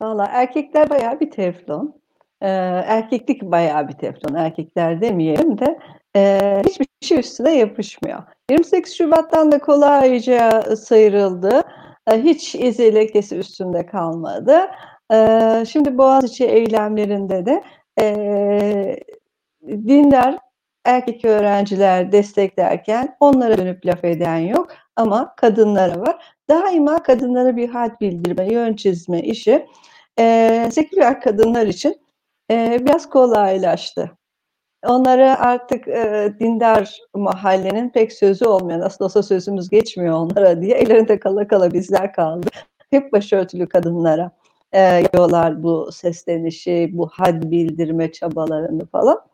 Valla erkekler bayağı bir teflon. Ee, erkeklik bayağı bir teflon. Erkekler demeyelim de e, hiçbir şey üstüne yapışmıyor. 28 Şubat'tan da kolayca sıyrıldı. E, hiç izi lekesi üstünde kalmadı. E, şimdi Boğaziçi eylemlerinde de e, dindar erkek öğrenciler desteklerken onlara dönüp laf eden yok ama kadınlara var. Daima kadınlara bir had bildirme, yön çizme işi e, seküler kadınlar için e, biraz kolaylaştı. Onlara artık e, dindar mahallenin pek sözü olmuyor. Nasıl olsa sözümüz geçmiyor onlara diye ellerinde kala kala bizler kaldı. Hep başörtülü kadınlara e, yapıyorlar bu seslenişi, bu had bildirme çabalarını falan.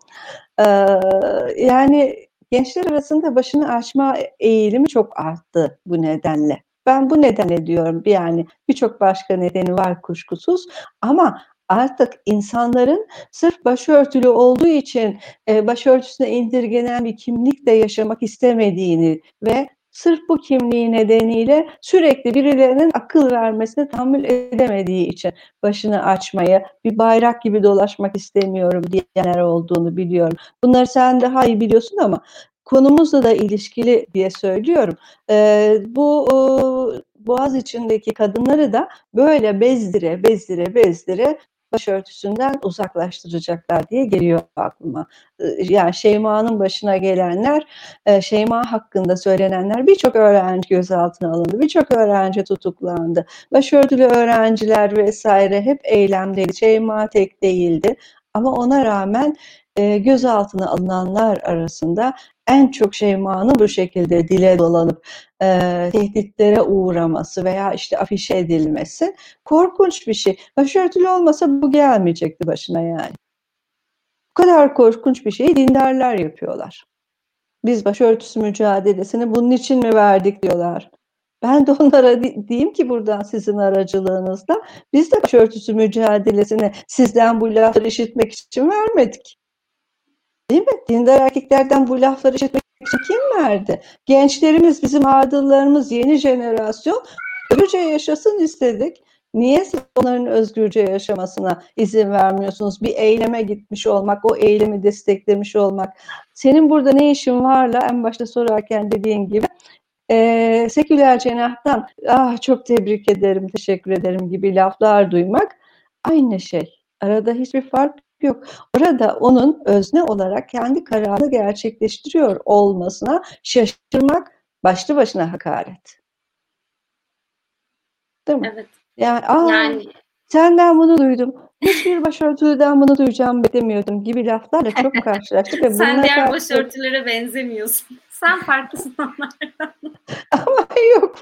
Yani gençler arasında başını açma eğilimi çok arttı bu nedenle. Ben bu nedenle diyorum yani birçok başka nedeni var kuşkusuz ama artık insanların sırf başörtülü olduğu için başörtüsüne indirgenen bir kimlikle yaşamak istemediğini ve sırf bu kimliği nedeniyle sürekli birilerinin akıl vermesine tahammül edemediği için başını açmaya, bir bayrak gibi dolaşmak istemiyorum diyenler olduğunu biliyorum. Bunları sen daha iyi biliyorsun ama konumuzla da ilişkili diye söylüyorum. Ee, bu Boğaz içindeki kadınları da böyle bezdire, bezdire, bezdire başörtüsünden uzaklaştıracaklar diye geliyor aklıma. Yani Şeyma'nın başına gelenler, Şeyma hakkında söylenenler birçok öğrenci gözaltına alındı, birçok öğrenci tutuklandı. Başörtülü öğrenciler vesaire hep eylemdeydi. Şeyma tek değildi. Ama ona rağmen e, gözaltına alınanlar arasında en çok Şeyma'nın bu şekilde dile dolanıp e, tehditlere uğraması veya işte afişe edilmesi korkunç bir şey. Başörtülü olmasa bu gelmeyecekti başına yani. Bu kadar korkunç bir şeyi dindarlar yapıyorlar. Biz başörtüsü mücadelesini bunun için mi verdik diyorlar. Ben de onlara diyeyim ki buradan sizin aracılığınızla biz de başörtüsü mücadelesini sizden bu lafları işitmek için vermedik. Değil mi? Dindar erkeklerden bu lafları işitmek için kim verdi? Gençlerimiz, bizim ardıllarımız, yeni jenerasyon özgürce yaşasın istedik. Niye siz onların özgürce yaşamasına izin vermiyorsunuz? Bir eyleme gitmiş olmak, o eylemi desteklemiş olmak. Senin burada ne işin varla en başta sorarken dediğin gibi e, seküler cenahtan ah çok tebrik ederim, teşekkür ederim gibi laflar duymak aynı şey. Arada hiçbir fark yok. Orada onun özne olarak kendi kararını gerçekleştiriyor olmasına şaşırmak başlı başına hakaret. Değil mi? Evet. Yani, aa, Yani senden bunu duydum. Hiçbir başörtülüden bunu duyacağımı beklemiyordum gibi laflarla çok karşılaştık. ve sen diğer karşı- başörtülere benzemiyorsun. Sen farklısın onlardan. Ama yok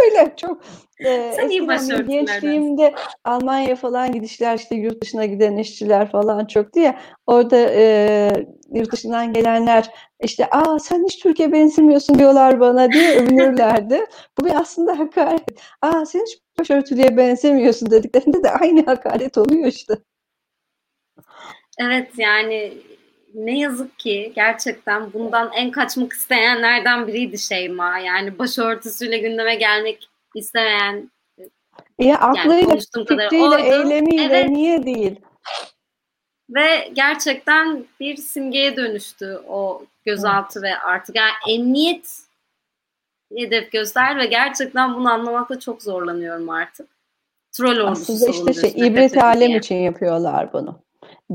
öyle çok. E, Sen iyi başörtülerdensin. gençliğimde Almanya falan gidişler işte yurt dışına giden işçiler falan çoktu ya. Orada e, yurt dışından gelenler işte aa sen hiç Türkiye benzemiyorsun diyorlar bana diye övünürlerdi. Bu bir aslında hakaret. Aa sen hiç başörtülüye benzemiyorsun dediklerinde de aynı hakaret oluyor işte. Evet yani ne yazık ki gerçekten bundan en kaçmak isteyenlerden biriydi Şeyma. Yani başörtüsüyle gündeme gelmek istemeyen Ya aklıyla, fikriyle, oydu. eylemiyle Evet. niye değil? ve gerçekten bir simgeye dönüştü o gözaltı ve artık yani emniyet hedef göster ve gerçekten bunu anlamakta çok zorlanıyorum artık. Troll ordusu Aslında işte şey, ibret alem diye. için yapıyorlar bunu.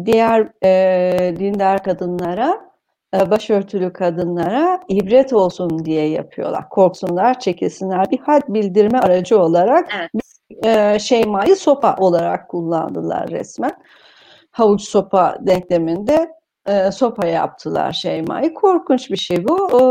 Diğer e, dindar kadınlara, e, başörtülü kadınlara ibret olsun diye yapıyorlar. Korksunlar, çekilsinler. Bir had bildirme aracı olarak Evet. e, Şeyma'yı sopa olarak kullandılar resmen. Havuç sopa denkleminde e, sopa yaptılar Şeyma'yı. Korkunç bir şey bu. E,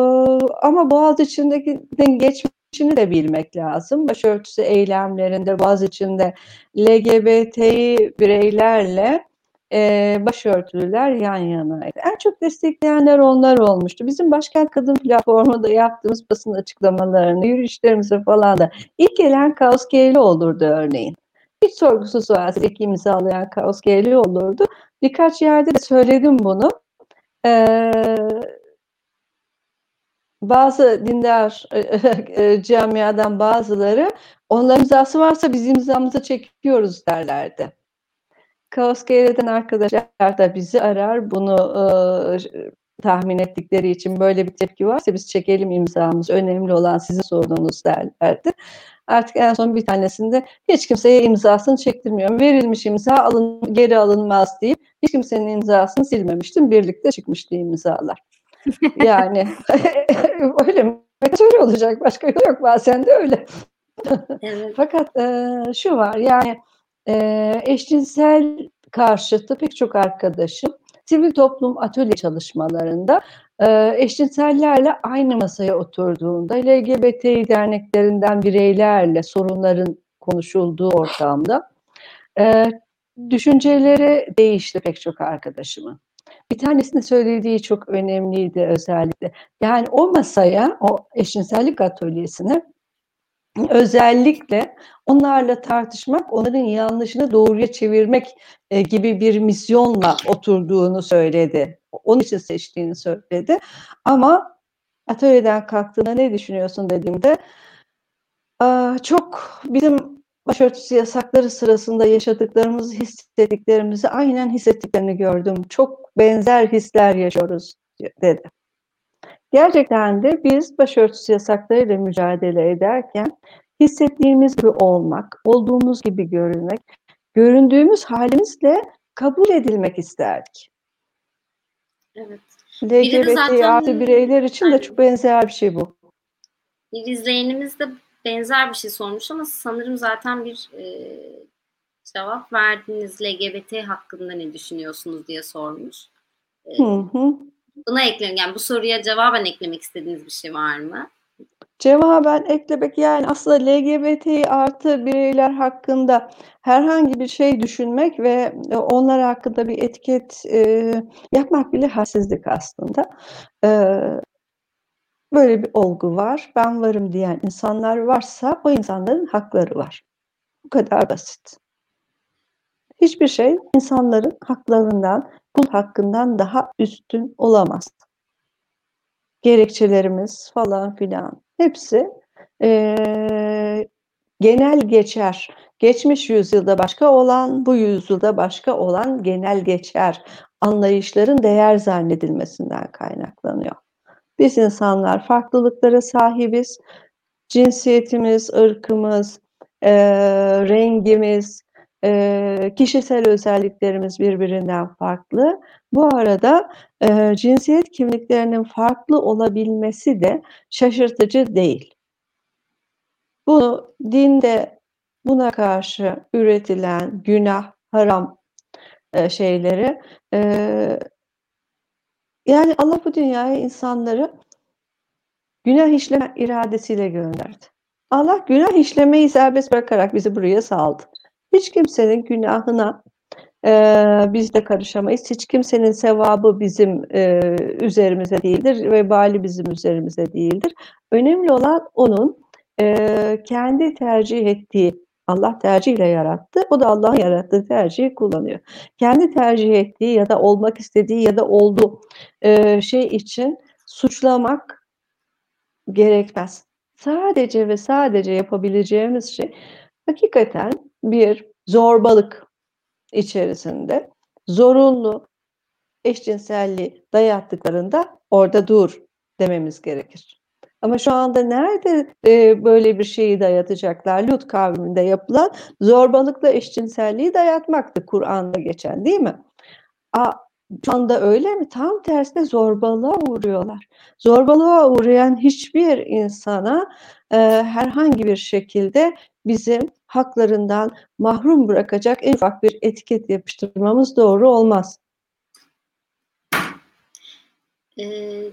ama Boğaziçi'ndeki geçmişini de bilmek lazım. Başörtüsü eylemlerinde Boğaziçi'nde LGBTİ bireylerle e, başörtülüler yan yanaydı. En çok destekleyenler onlar olmuştu. Bizim Başkent Kadın Platformu'nda yaptığımız basın açıklamalarını, yürüyüşlerimize falan da ilk gelen Kaos Geyli olurdu örneğin. Hiç sorgusuz sualsiz ilk imzalayan Kaos Geyli olurdu. Birkaç yerde de söyledim bunu. Ee, bazı dindar e, camiadan bazıları onların imzası varsa biz imzamızı çekiyoruz derlerdi. Kaos Geyli'den arkadaşlar da bizi arar. Bunu e, tahmin ettikleri için böyle bir tepki varsa biz çekelim imzamızı. Önemli olan sizin sorununuz derlerdi. Artık en son bir tanesinde hiç kimseye imzasını çektirmiyorum. Verilmiş imza alın, geri alınmaz deyip hiç kimsenin imzasını silmemiştim. Birlikte çıkmıştı imzalar. Yani öyle mi? Öyle olacak. Başka yolu yok. Bazen de öyle. Fakat e, şu var yani e, eşcinsel karşıtı pek çok arkadaşım sivil toplum atölye çalışmalarında e, eşcinsellerle aynı masaya oturduğunda LGBT derneklerinden bireylerle sorunların konuşulduğu ortamda e, düşünceleri değişti pek çok arkadaşımın. Bir tanesinin söylediği çok önemliydi özellikle. Yani o masaya, o eşcinsellik atölyesine özellikle onlarla tartışmak, onların yanlışını doğruya çevirmek e, gibi bir misyonla oturduğunu söyledi. Onun için seçtiğini söyledi. Ama atölyeden kalktığında ne düşünüyorsun dediğimde çok bizim başörtüsü yasakları sırasında yaşadıklarımızı, hissettiklerimizi aynen hissettiklerini gördüm. Çok benzer hisler yaşıyoruz dedi. Gerçekten de biz başörtüsü yasaklarıyla mücadele ederken hissettiğimiz gibi olmak, olduğumuz gibi görünmek, göründüğümüz halimizle kabul edilmek isterdik. Evet. LGBT zaten- artı bireyler için de çok benzer bir şey bu. Bir izleyenimiz de benzer bir şey sormuş ama sanırım zaten bir e, cevap verdiniz. LGBT hakkında ne düşünüyorsunuz diye sormuş. E, Hı hı. Buna ekleyin. Yani bu soruya cevaben eklemek istediğiniz bir şey var mı? Cevaben eklemek yani aslında LGBT artı bireyler hakkında herhangi bir şey düşünmek ve onlar hakkında bir etiket e, yapmak bile hadsizlik aslında. E, böyle bir olgu var. Ben varım diyen insanlar varsa o insanların hakları var. Bu kadar basit. Hiçbir şey insanların haklarından, kul hakkından daha üstün olamaz. Gerekçelerimiz falan filan hepsi ee, genel geçer. Geçmiş yüzyılda başka olan, bu yüzyılda başka olan genel geçer anlayışların değer zannedilmesinden kaynaklanıyor. Biz insanlar farklılıklara sahibiz. Cinsiyetimiz, ırkımız, e, rengimiz, e, kişisel özelliklerimiz birbirinden farklı. Bu arada e, cinsiyet kimliklerinin farklı olabilmesi de şaşırtıcı değil. Bu dinde buna karşı üretilen günah, haram e, şeyleri e, yani Allah bu dünyaya insanları günah işleme iradesiyle gönderdi. Allah günah işlemeyi serbest bırakarak bizi buraya saldı. Hiç kimsenin günahına e, biz de karışamayız. Hiç kimsenin sevabı bizim e, üzerimize değildir ve bali bizim üzerimize değildir. Önemli olan onun e, kendi tercih ettiği Allah tercihle yarattı. O da Allah'ın yarattığı tercihi kullanıyor. Kendi tercih ettiği ya da olmak istediği ya da oldu e, şey için suçlamak gerekmez. Sadece ve sadece yapabileceğimiz şey hakikaten bir zorbalık içerisinde zorunlu eşcinselliği dayattıklarında orada dur dememiz gerekir. Ama şu anda nerede e, böyle bir şeyi dayatacaklar? Lut kavminde yapılan zorbalıkla eşcinselliği dayatmaktı Kur'an'da geçen değil mi? A, şu anda öyle mi? Tam tersine zorbalığa uğruyorlar. Zorbalığa uğrayan hiçbir insana e, herhangi bir şekilde bizim haklarından mahrum bırakacak en ufak bir etiket yapıştırmamız doğru olmaz. Ee,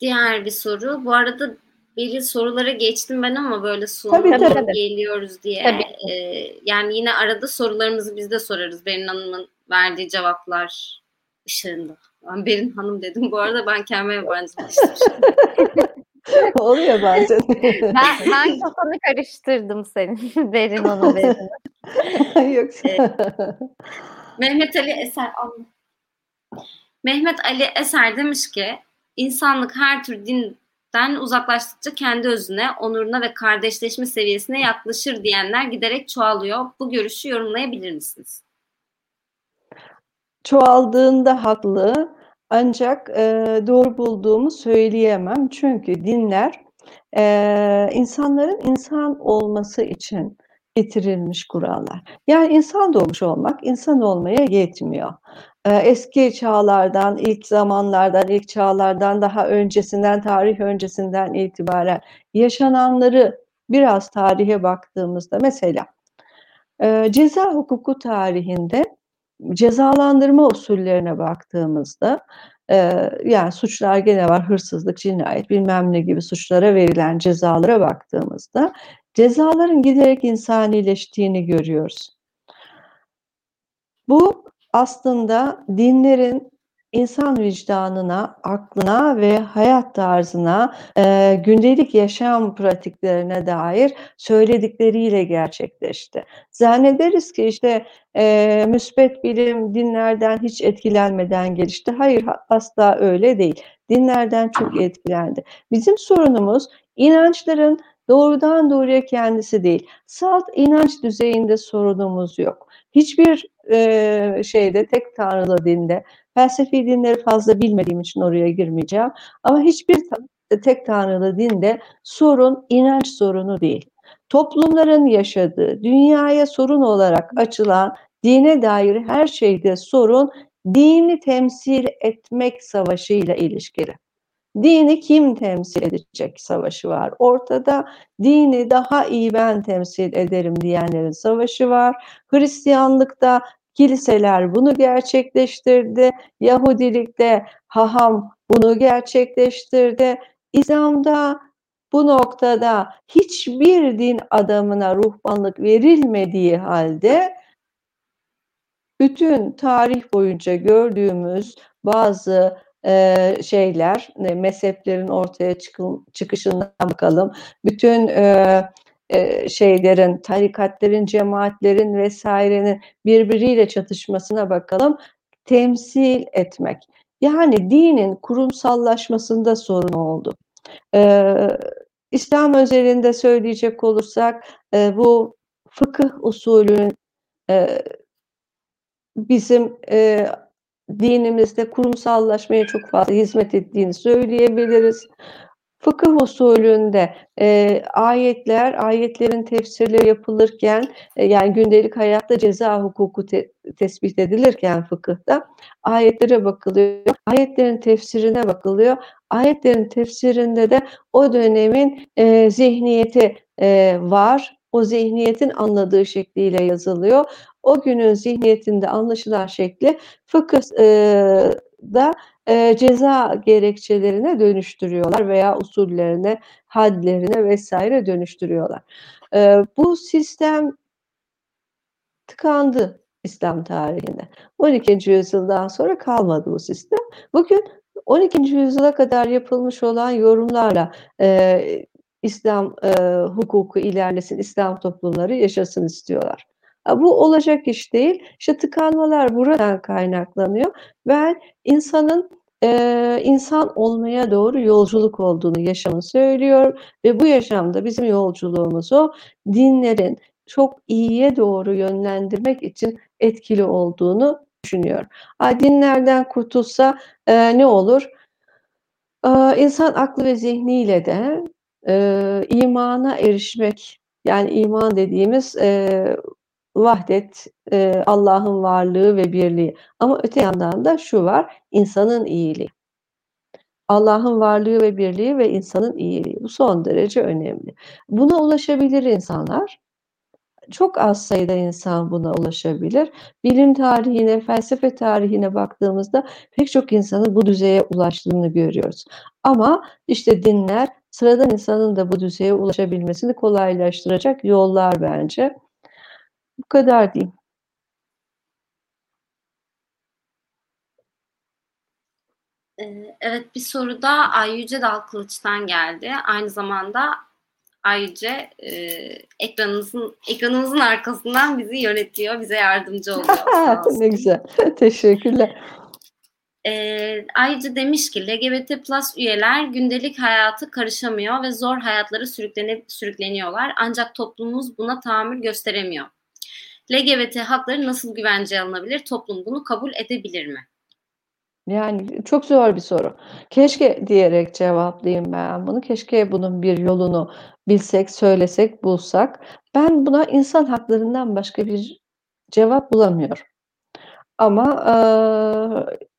diğer bir soru. Bu arada Belli sorulara geçtim ben ama böyle sunuma geliyoruz diye. Tabii. Ee, yani yine arada sorularımızı biz de sorarız. Berin Hanım'ın verdiği cevaplar ışığında. Ben Berin Hanım dedim. Bu arada ben kendime yabancılaştım. Oluyor bazen. ben, ben kafanı karıştırdım senin. Berin Hanım dedim. Yoksa. Ee, Mehmet Ali Eser Mehmet Ali Eser demiş ki insanlık her tür din den uzaklaştıkça kendi özüne, onuruna ve kardeşleşme seviyesine yaklaşır diyenler giderek çoğalıyor. Bu görüşü yorumlayabilir misiniz? Çoğaldığında haklı ancak e, doğru bulduğumu söyleyemem. Çünkü dinler e, insanların insan olması için getirilmiş kurallar. Yani insan doğmuş olmak insan olmaya yetmiyor. Eski çağlardan, ilk zamanlardan, ilk çağlardan daha öncesinden, tarih öncesinden itibaren yaşananları biraz tarihe baktığımızda mesela ceza hukuku tarihinde cezalandırma usullerine baktığımızda e, yani suçlar gene var hırsızlık, cinayet bilmem ne gibi suçlara verilen cezalara baktığımızda cezaların giderek insanileştiğini görüyoruz. Bu aslında dinlerin insan vicdanına, aklına ve hayat tarzına, e, gündelik yaşam pratiklerine dair söyledikleriyle gerçekleşti. Zannederiz ki işte e, müsbet bilim dinlerden hiç etkilenmeden gelişti. Hayır asla öyle değil. Dinlerden çok etkilendi. Bizim sorunumuz inançların doğrudan doğruya kendisi değil. Salt inanç düzeyinde sorunumuz yok. Hiçbir e, şeyde tek tanrılı dinde felsefi dinleri fazla bilmediğim için oraya girmeyeceğim. Ama hiçbir tek tanrılı dinde sorun inanç sorunu değil. Toplumların yaşadığı, dünyaya sorun olarak açılan dine dair her şeyde sorun dini temsil etmek savaşıyla ilişkili. Dini kim temsil edecek savaşı var. Ortada dini daha iyi ben temsil ederim diyenlerin savaşı var. Hristiyanlıkta kiliseler bunu gerçekleştirdi. Yahudilikte haham bunu gerçekleştirdi. İslam'da bu noktada hiçbir din adamına ruhbanlık verilmediği halde bütün tarih boyunca gördüğümüz bazı şeyler, e, mezheplerin ortaya çıkışından bakalım. Bütün şeylerin, tarikatların, cemaatlerin vesairenin birbiriyle çatışmasına bakalım. Temsil etmek. Yani dinin kurumsallaşmasında sorun oldu. İslam özelinde söyleyecek olursak bu fıkıh usulünün bizim dinimizde kurumsallaşmaya çok fazla hizmet ettiğini söyleyebiliriz. Fıkıh usulünde e, ayetler, ayetlerin tefsirleri yapılırken e, yani gündelik hayatta ceza hukuku te, tespit edilirken fıkıhta ayetlere bakılıyor. Ayetlerin tefsirine bakılıyor. Ayetlerin tefsirinde de o dönemin e, zihniyeti e, var. O zihniyetin anladığı şekliyle yazılıyor. O günün zihniyetinde anlaşılan şekli fıkıhda e, ceza gerekçelerine dönüştürüyorlar veya usullerine, hadlerine vesaire dönüştürüyorlar. E, bu sistem tıkandı İslam tarihinde. 12. yüzyıldan sonra kalmadı bu sistem. Bugün 12. yüzyıla kadar yapılmış olan yorumlarla e, İslam e, hukuku ilerlesin, İslam toplumları yaşasın istiyorlar. Bu olacak iş değil. İşte tıkanmalar buradan kaynaklanıyor. Ben insanın e, insan olmaya doğru yolculuk olduğunu, yaşamını söylüyor ve bu yaşamda bizim yolculuğumuz o dinlerin çok iyiye doğru yönlendirmek için etkili olduğunu düşünüyorum. Dinlerden kurtulsa e, ne olur? E, insan aklı ve zihniyle de e, imana erişmek, yani iman dediğimiz e, vahdet, e, Allah'ın varlığı ve birliği. Ama öte yandan da şu var, insanın iyiliği. Allah'ın varlığı ve birliği ve insanın iyiliği. Bu son derece önemli. Buna ulaşabilir insanlar. Çok az sayıda insan buna ulaşabilir. Bilim tarihine, felsefe tarihine baktığımızda pek çok insanın bu düzeye ulaştığını görüyoruz. Ama işte dinler sıradan insanın da bu düzeye ulaşabilmesini kolaylaştıracak yollar bence. Bu kadar diyeyim. Evet bir soru da Ay Yüce Dal Kılıç'tan geldi. Aynı zamanda Ayrıca e, ekranınızın ekranımızın arkasından bizi yönetiyor, bize yardımcı oluyor. ne güzel. Teşekkürler. E, ayrıca demiş ki LGBT plus üyeler gündelik hayatı karışamıyor ve zor hayatları sürüklenip sürükleniyorlar. Ancak toplumumuz buna tahammül gösteremiyor. LGBT hakları nasıl güvenceye alınabilir? Toplum bunu kabul edebilir mi? Yani çok zor bir soru. Keşke diyerek cevaplayayım ben bunu. Keşke bunun bir yolunu bilsek, söylesek, bulsak. Ben buna insan haklarından başka bir cevap bulamıyorum. Ama e,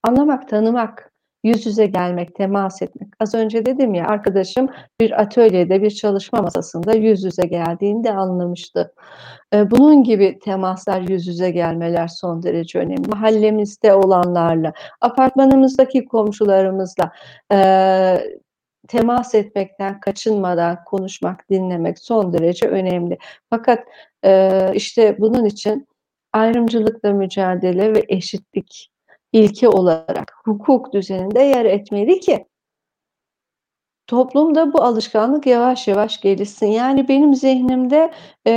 anlamak, tanımak, yüz yüze gelmek, temas etmek. Az önce dedim ya arkadaşım bir atölyede, bir çalışma masasında yüz yüze geldiğinde anlamıştı. Bunun gibi temaslar, yüz yüze gelmeler son derece önemli. Mahallemizde olanlarla, apartmanımızdaki komşularımızla temas etmekten kaçınmadan konuşmak, dinlemek son derece önemli. Fakat işte bunun için ayrımcılıkla mücadele ve eşitlik ilke olarak hukuk düzeninde yer etmeli ki toplumda bu alışkanlık yavaş yavaş gelişsin. Yani benim zihnimde e,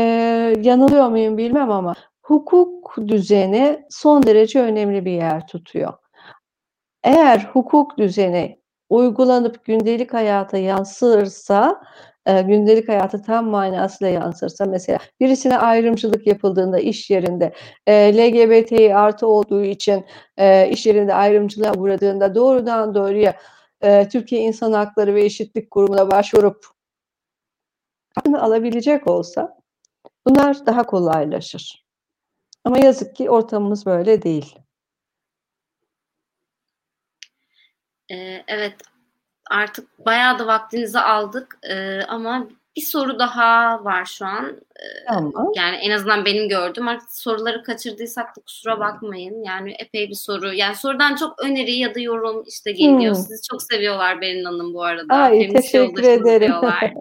yanılıyor muyum bilmem ama hukuk düzeni son derece önemli bir yer tutuyor. Eğer hukuk düzeni uygulanıp gündelik hayata yansırsa, e, gündelik hayata tam manasıyla yansırsa mesela birisine ayrımcılık yapıldığında iş yerinde e, LGBTİ artı olduğu için e, iş yerinde ayrımcılığa uğradığında doğrudan doğruya e, Türkiye İnsan Hakları ve Eşitlik Kurumu'na başvurup hakkını alabilecek olsa bunlar daha kolaylaşır. Ama yazık ki ortamımız böyle değil. Ee, evet artık bayağı da vaktinizi aldık ee, ama bir soru daha var şu an. Ee, tamam. Yani en azından benim gördüğüm. Artık soruları kaçırdıysak da kusura bakmayın. Yani epey bir soru. Yani sorudan çok öneri ya da yorum işte geliyor. Hmm. Sizi çok seviyorlar Berin Hanım bu arada. Ay Feminist teşekkür ederim.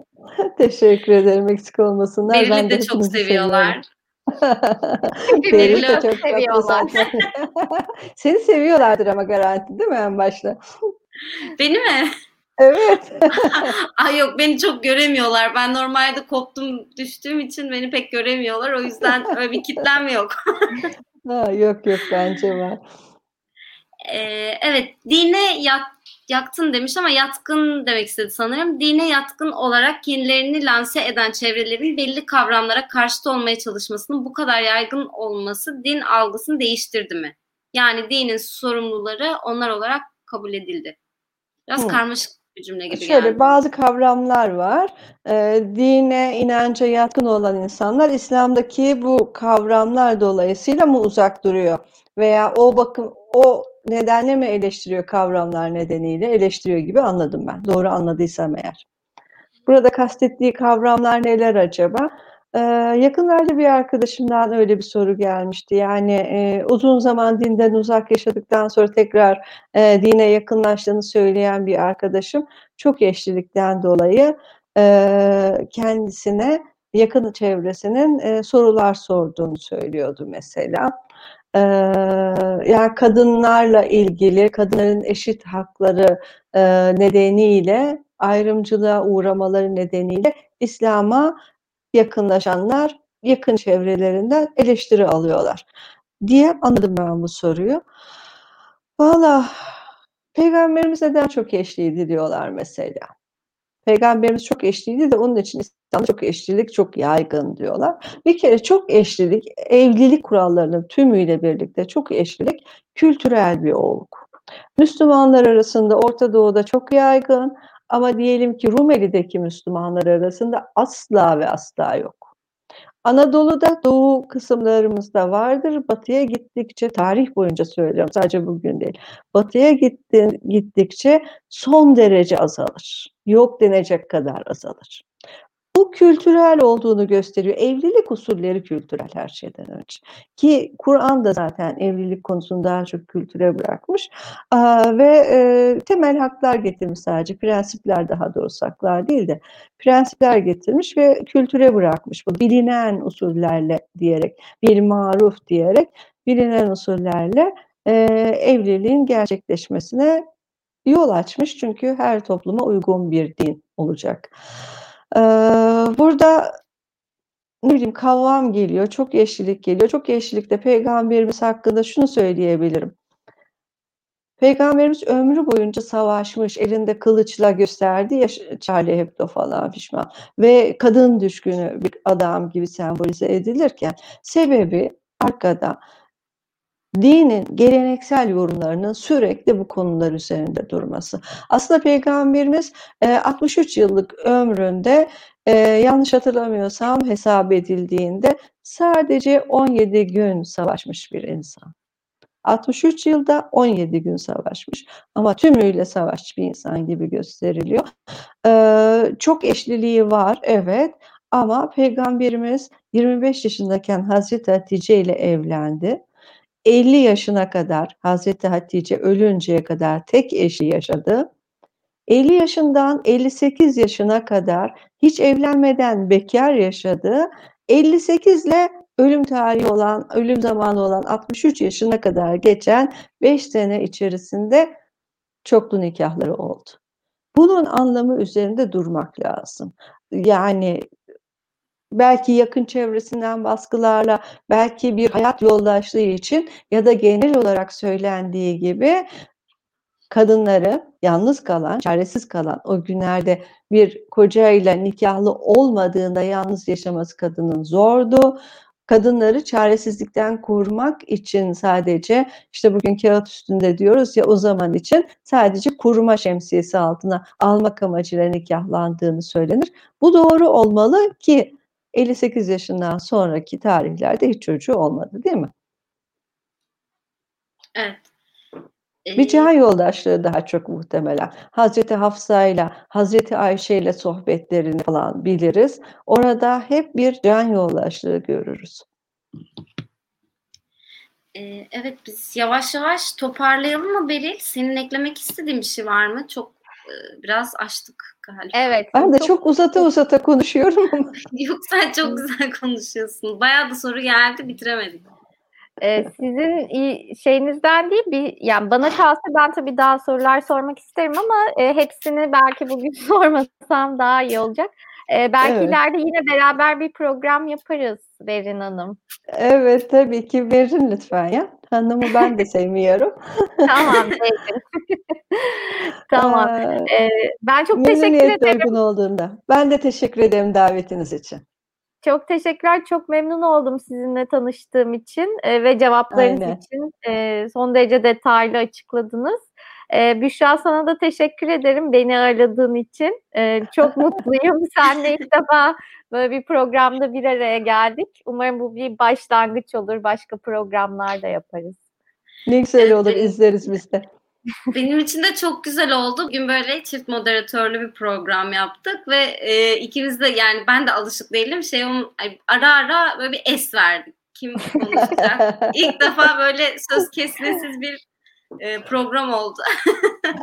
teşekkür ederim. Eksik olmasınlar. Beril'i de çok seviyorlar. Beril de çok seviyorlar. Seni seviyorlardır ama garanti değil mi en başta? Beni mi? Evet. Ay yok beni çok göremiyorlar. Ben normalde koptum düştüğüm için beni pek göremiyorlar. O yüzden öyle bir kitlem yok. ha, yok yok bence var. Ee, evet dine yat, yaktın demiş ama yatkın demek istedi sanırım. Dine yatkın olarak kendilerini lanse eden çevrelerin belli kavramlara karşıt olmaya çalışmasının bu kadar yaygın olması din algısını değiştirdi mi? Yani dinin sorumluları onlar olarak kabul edildi. Biraz Hı. karmaşık bir cümle gibi Şöyle geldi. bazı kavramlar var. E, dine, inanca yatkın olan insanlar İslam'daki bu kavramlar dolayısıyla mı uzak duruyor? Veya o bakım o nedenle mi eleştiriyor kavramlar nedeniyle eleştiriyor gibi anladım ben. Doğru anladıysam eğer. Burada kastettiği kavramlar neler acaba? Ee, yakınlarda bir arkadaşımdan öyle bir soru gelmişti. Yani e, uzun zaman dinden uzak yaşadıktan sonra tekrar e, dine yakınlaştığını söyleyen bir arkadaşım çok eşlilikten dolayı e, kendisine yakın çevresinin e, sorular sorduğunu söylüyordu mesela. Ee, yani kadınlarla ilgili, kadınların eşit hakları e, nedeniyle, ayrımcılığa uğramaları nedeniyle İslam'a yakınlaşanlar yakın çevrelerinden eleştiri alıyorlar diye anladım ben bu soruyu. Valla Peygamberimiz neden çok eşliydi diyorlar mesela. Peygamberimiz çok eşliydi de onun için İslam'da çok eşlilik çok yaygın diyorlar. Bir kere çok eşlilik, evlilik kurallarının tümüyle birlikte çok eşlilik kültürel bir olgu. Müslümanlar arasında Orta Doğu'da çok yaygın ama diyelim ki Rumeli'deki Müslümanlar arasında asla ve asla yok. Anadolu'da doğu kısımlarımızda vardır. Batıya gittikçe tarih boyunca söylüyorum sadece bugün değil. Batıya gitti, gittikçe son derece azalır. Yok denecek kadar azalır. Bu kültürel olduğunu gösteriyor. Evlilik usulleri kültürel her şeyden önce. Ki Kur'an da zaten evlilik konusunu daha çok kültüre bırakmış. Ve e, temel haklar getirmiş sadece. Prensipler daha doğrusu haklar değil de prensipler getirmiş ve kültüre bırakmış. Bu bilinen usullerle diyerek, bir maruf diyerek bilinen usullerle e, evliliğin gerçekleşmesine yol açmış. Çünkü her topluma uygun bir din olacak. Burada ne bileyim kavram geliyor, çok yeşillik geliyor. Çok yeşillikte peygamberimiz hakkında şunu söyleyebilirim. Peygamberimiz ömrü boyunca savaşmış, elinde kılıçla gösterdi ya Charlie Hebdo falan pişman. Ve kadın düşkünü bir adam gibi sembolize edilirken sebebi arkada dinin geleneksel yorumlarının sürekli bu konular üzerinde durması. Aslında Peygamberimiz 63 yıllık ömründe yanlış hatırlamıyorsam hesap edildiğinde sadece 17 gün savaşmış bir insan. 63 yılda 17 gün savaşmış ama tümüyle savaşçı bir insan gibi gösteriliyor. çok eşliliği var evet ama Peygamberimiz 25 yaşındayken Hazreti Hatice ile evlendi. 50 yaşına kadar Hazreti Hatice ölünceye kadar tek eşi yaşadı. 50 yaşından 58 yaşına kadar hiç evlenmeden bekar yaşadı. 58 ile ölüm tarihi olan, ölüm zamanı olan 63 yaşına kadar geçen 5 sene içerisinde çoklu nikahları oldu. Bunun anlamı üzerinde durmak lazım. Yani belki yakın çevresinden baskılarla, belki bir hayat yoldaşlığı için ya da genel olarak söylendiği gibi kadınları yalnız kalan, çaresiz kalan o günlerde bir kocayla nikahlı olmadığında yalnız yaşaması kadının zordu kadınları çaresizlikten korumak için sadece işte bugün kağıt üstünde diyoruz ya o zaman için sadece koruma şemsiyesi altına almak amacıyla nikahlandığını söylenir. Bu doğru olmalı ki 58 yaşından sonraki tarihlerde hiç çocuğu olmadı değil mi? Evet. Bir can yoldaşlığı daha çok muhtemelen. Hazreti Hafsa ile Hazreti Ayşe ile sohbetlerini falan biliriz. Orada hep bir can yoldaşlığı görürüz. evet biz yavaş yavaş toparlayalım mı Beril? Senin eklemek istediğin bir şey var mı? Çok biraz açtık galiba. Evet. Ben de çok, çok uzata uzata konuşuyorum ama. Yok sen çok güzel konuşuyorsun. Bayağı da soru geldi bitiremedik. Ee, sizin şeyinizden değil bir yani bana kalsa ben tabii daha sorular sormak isterim ama e, hepsini belki bugün sormasam daha iyi olacak. E, belki evet. ileride yine beraber bir program yaparız Berin Hanım. Evet tabii ki verin lütfen ya. Hanımı ben de sevmiyorum. tamam tamam. Ee, ben çok teşekkür ederim. uygun olduğunda. Ben de teşekkür ederim davetiniz için. Çok teşekkürler. Çok memnun oldum sizinle tanıştığım için e, ve cevaplarınız Aynen. için e, son derece detaylı açıkladınız. E, Büşra sana da teşekkür ederim beni aradığın için. E, çok mutluyum. Senle ilk defa böyle bir programda bir araya geldik. Umarım bu bir başlangıç olur. Başka programlar da yaparız. Ne güzel olur izleriz biz de. Benim için de çok güzel oldu. Bugün böyle çift moderatörlü bir program yaptık ve e, ikimiz de yani ben de alışık değilim. Şey ara ara böyle bir es verdik. Kim konuşacak? İlk defa böyle söz kesmesiz bir e, program oldu.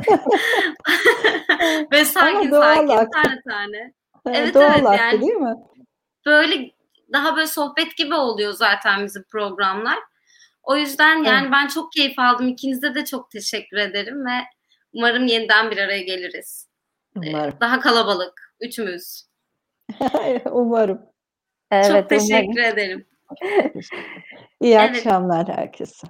ve sakin sakin tane tane. Evet doğal evet yani. değil mi? Böyle daha böyle sohbet gibi oluyor zaten bizim programlar. O yüzden yani evet. ben çok keyif aldım. İkinize de çok teşekkür ederim ve umarım yeniden bir araya geliriz. Umarım. Daha kalabalık. Üçümüz. umarım. Evet, çok teşekkür umarım. ederim. İyi evet. akşamlar herkese.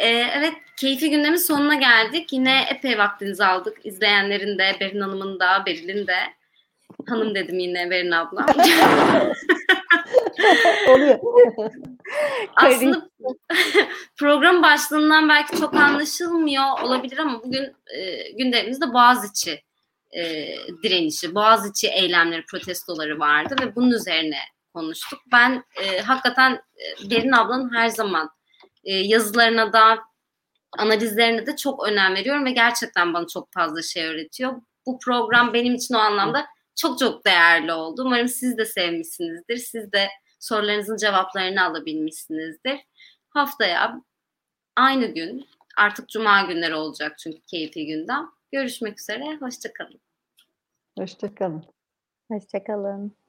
Ee, evet, keyifli gündemin sonuna geldik. Yine epey vaktinizi aldık. İzleyenlerin de, Berin Hanım'ın da, Beril'in de. Hanım dedim yine Berin abla. Oluyor. Aslında program başlığından belki çok anlaşılmıyor olabilir ama bugün e, gündemimizde Boğaziçi e, direnişi, Boğaziçi eylemleri, protestoları vardı ve bunun üzerine konuştuk. Ben e, hakikaten e, Berin ablanın her zaman e, yazılarına da analizlerine de çok önem veriyorum ve gerçekten bana çok fazla şey öğretiyor. Bu program benim için o anlamda çok çok değerli oldu. Umarım siz de sevmişsinizdir. Siz de sorularınızın cevaplarını alabilmişsinizdir. Haftaya aynı gün artık cuma günleri olacak çünkü keyifli gündem. Görüşmek üzere. Hoşçakalın. Hoşçakalın. Hoşçakalın.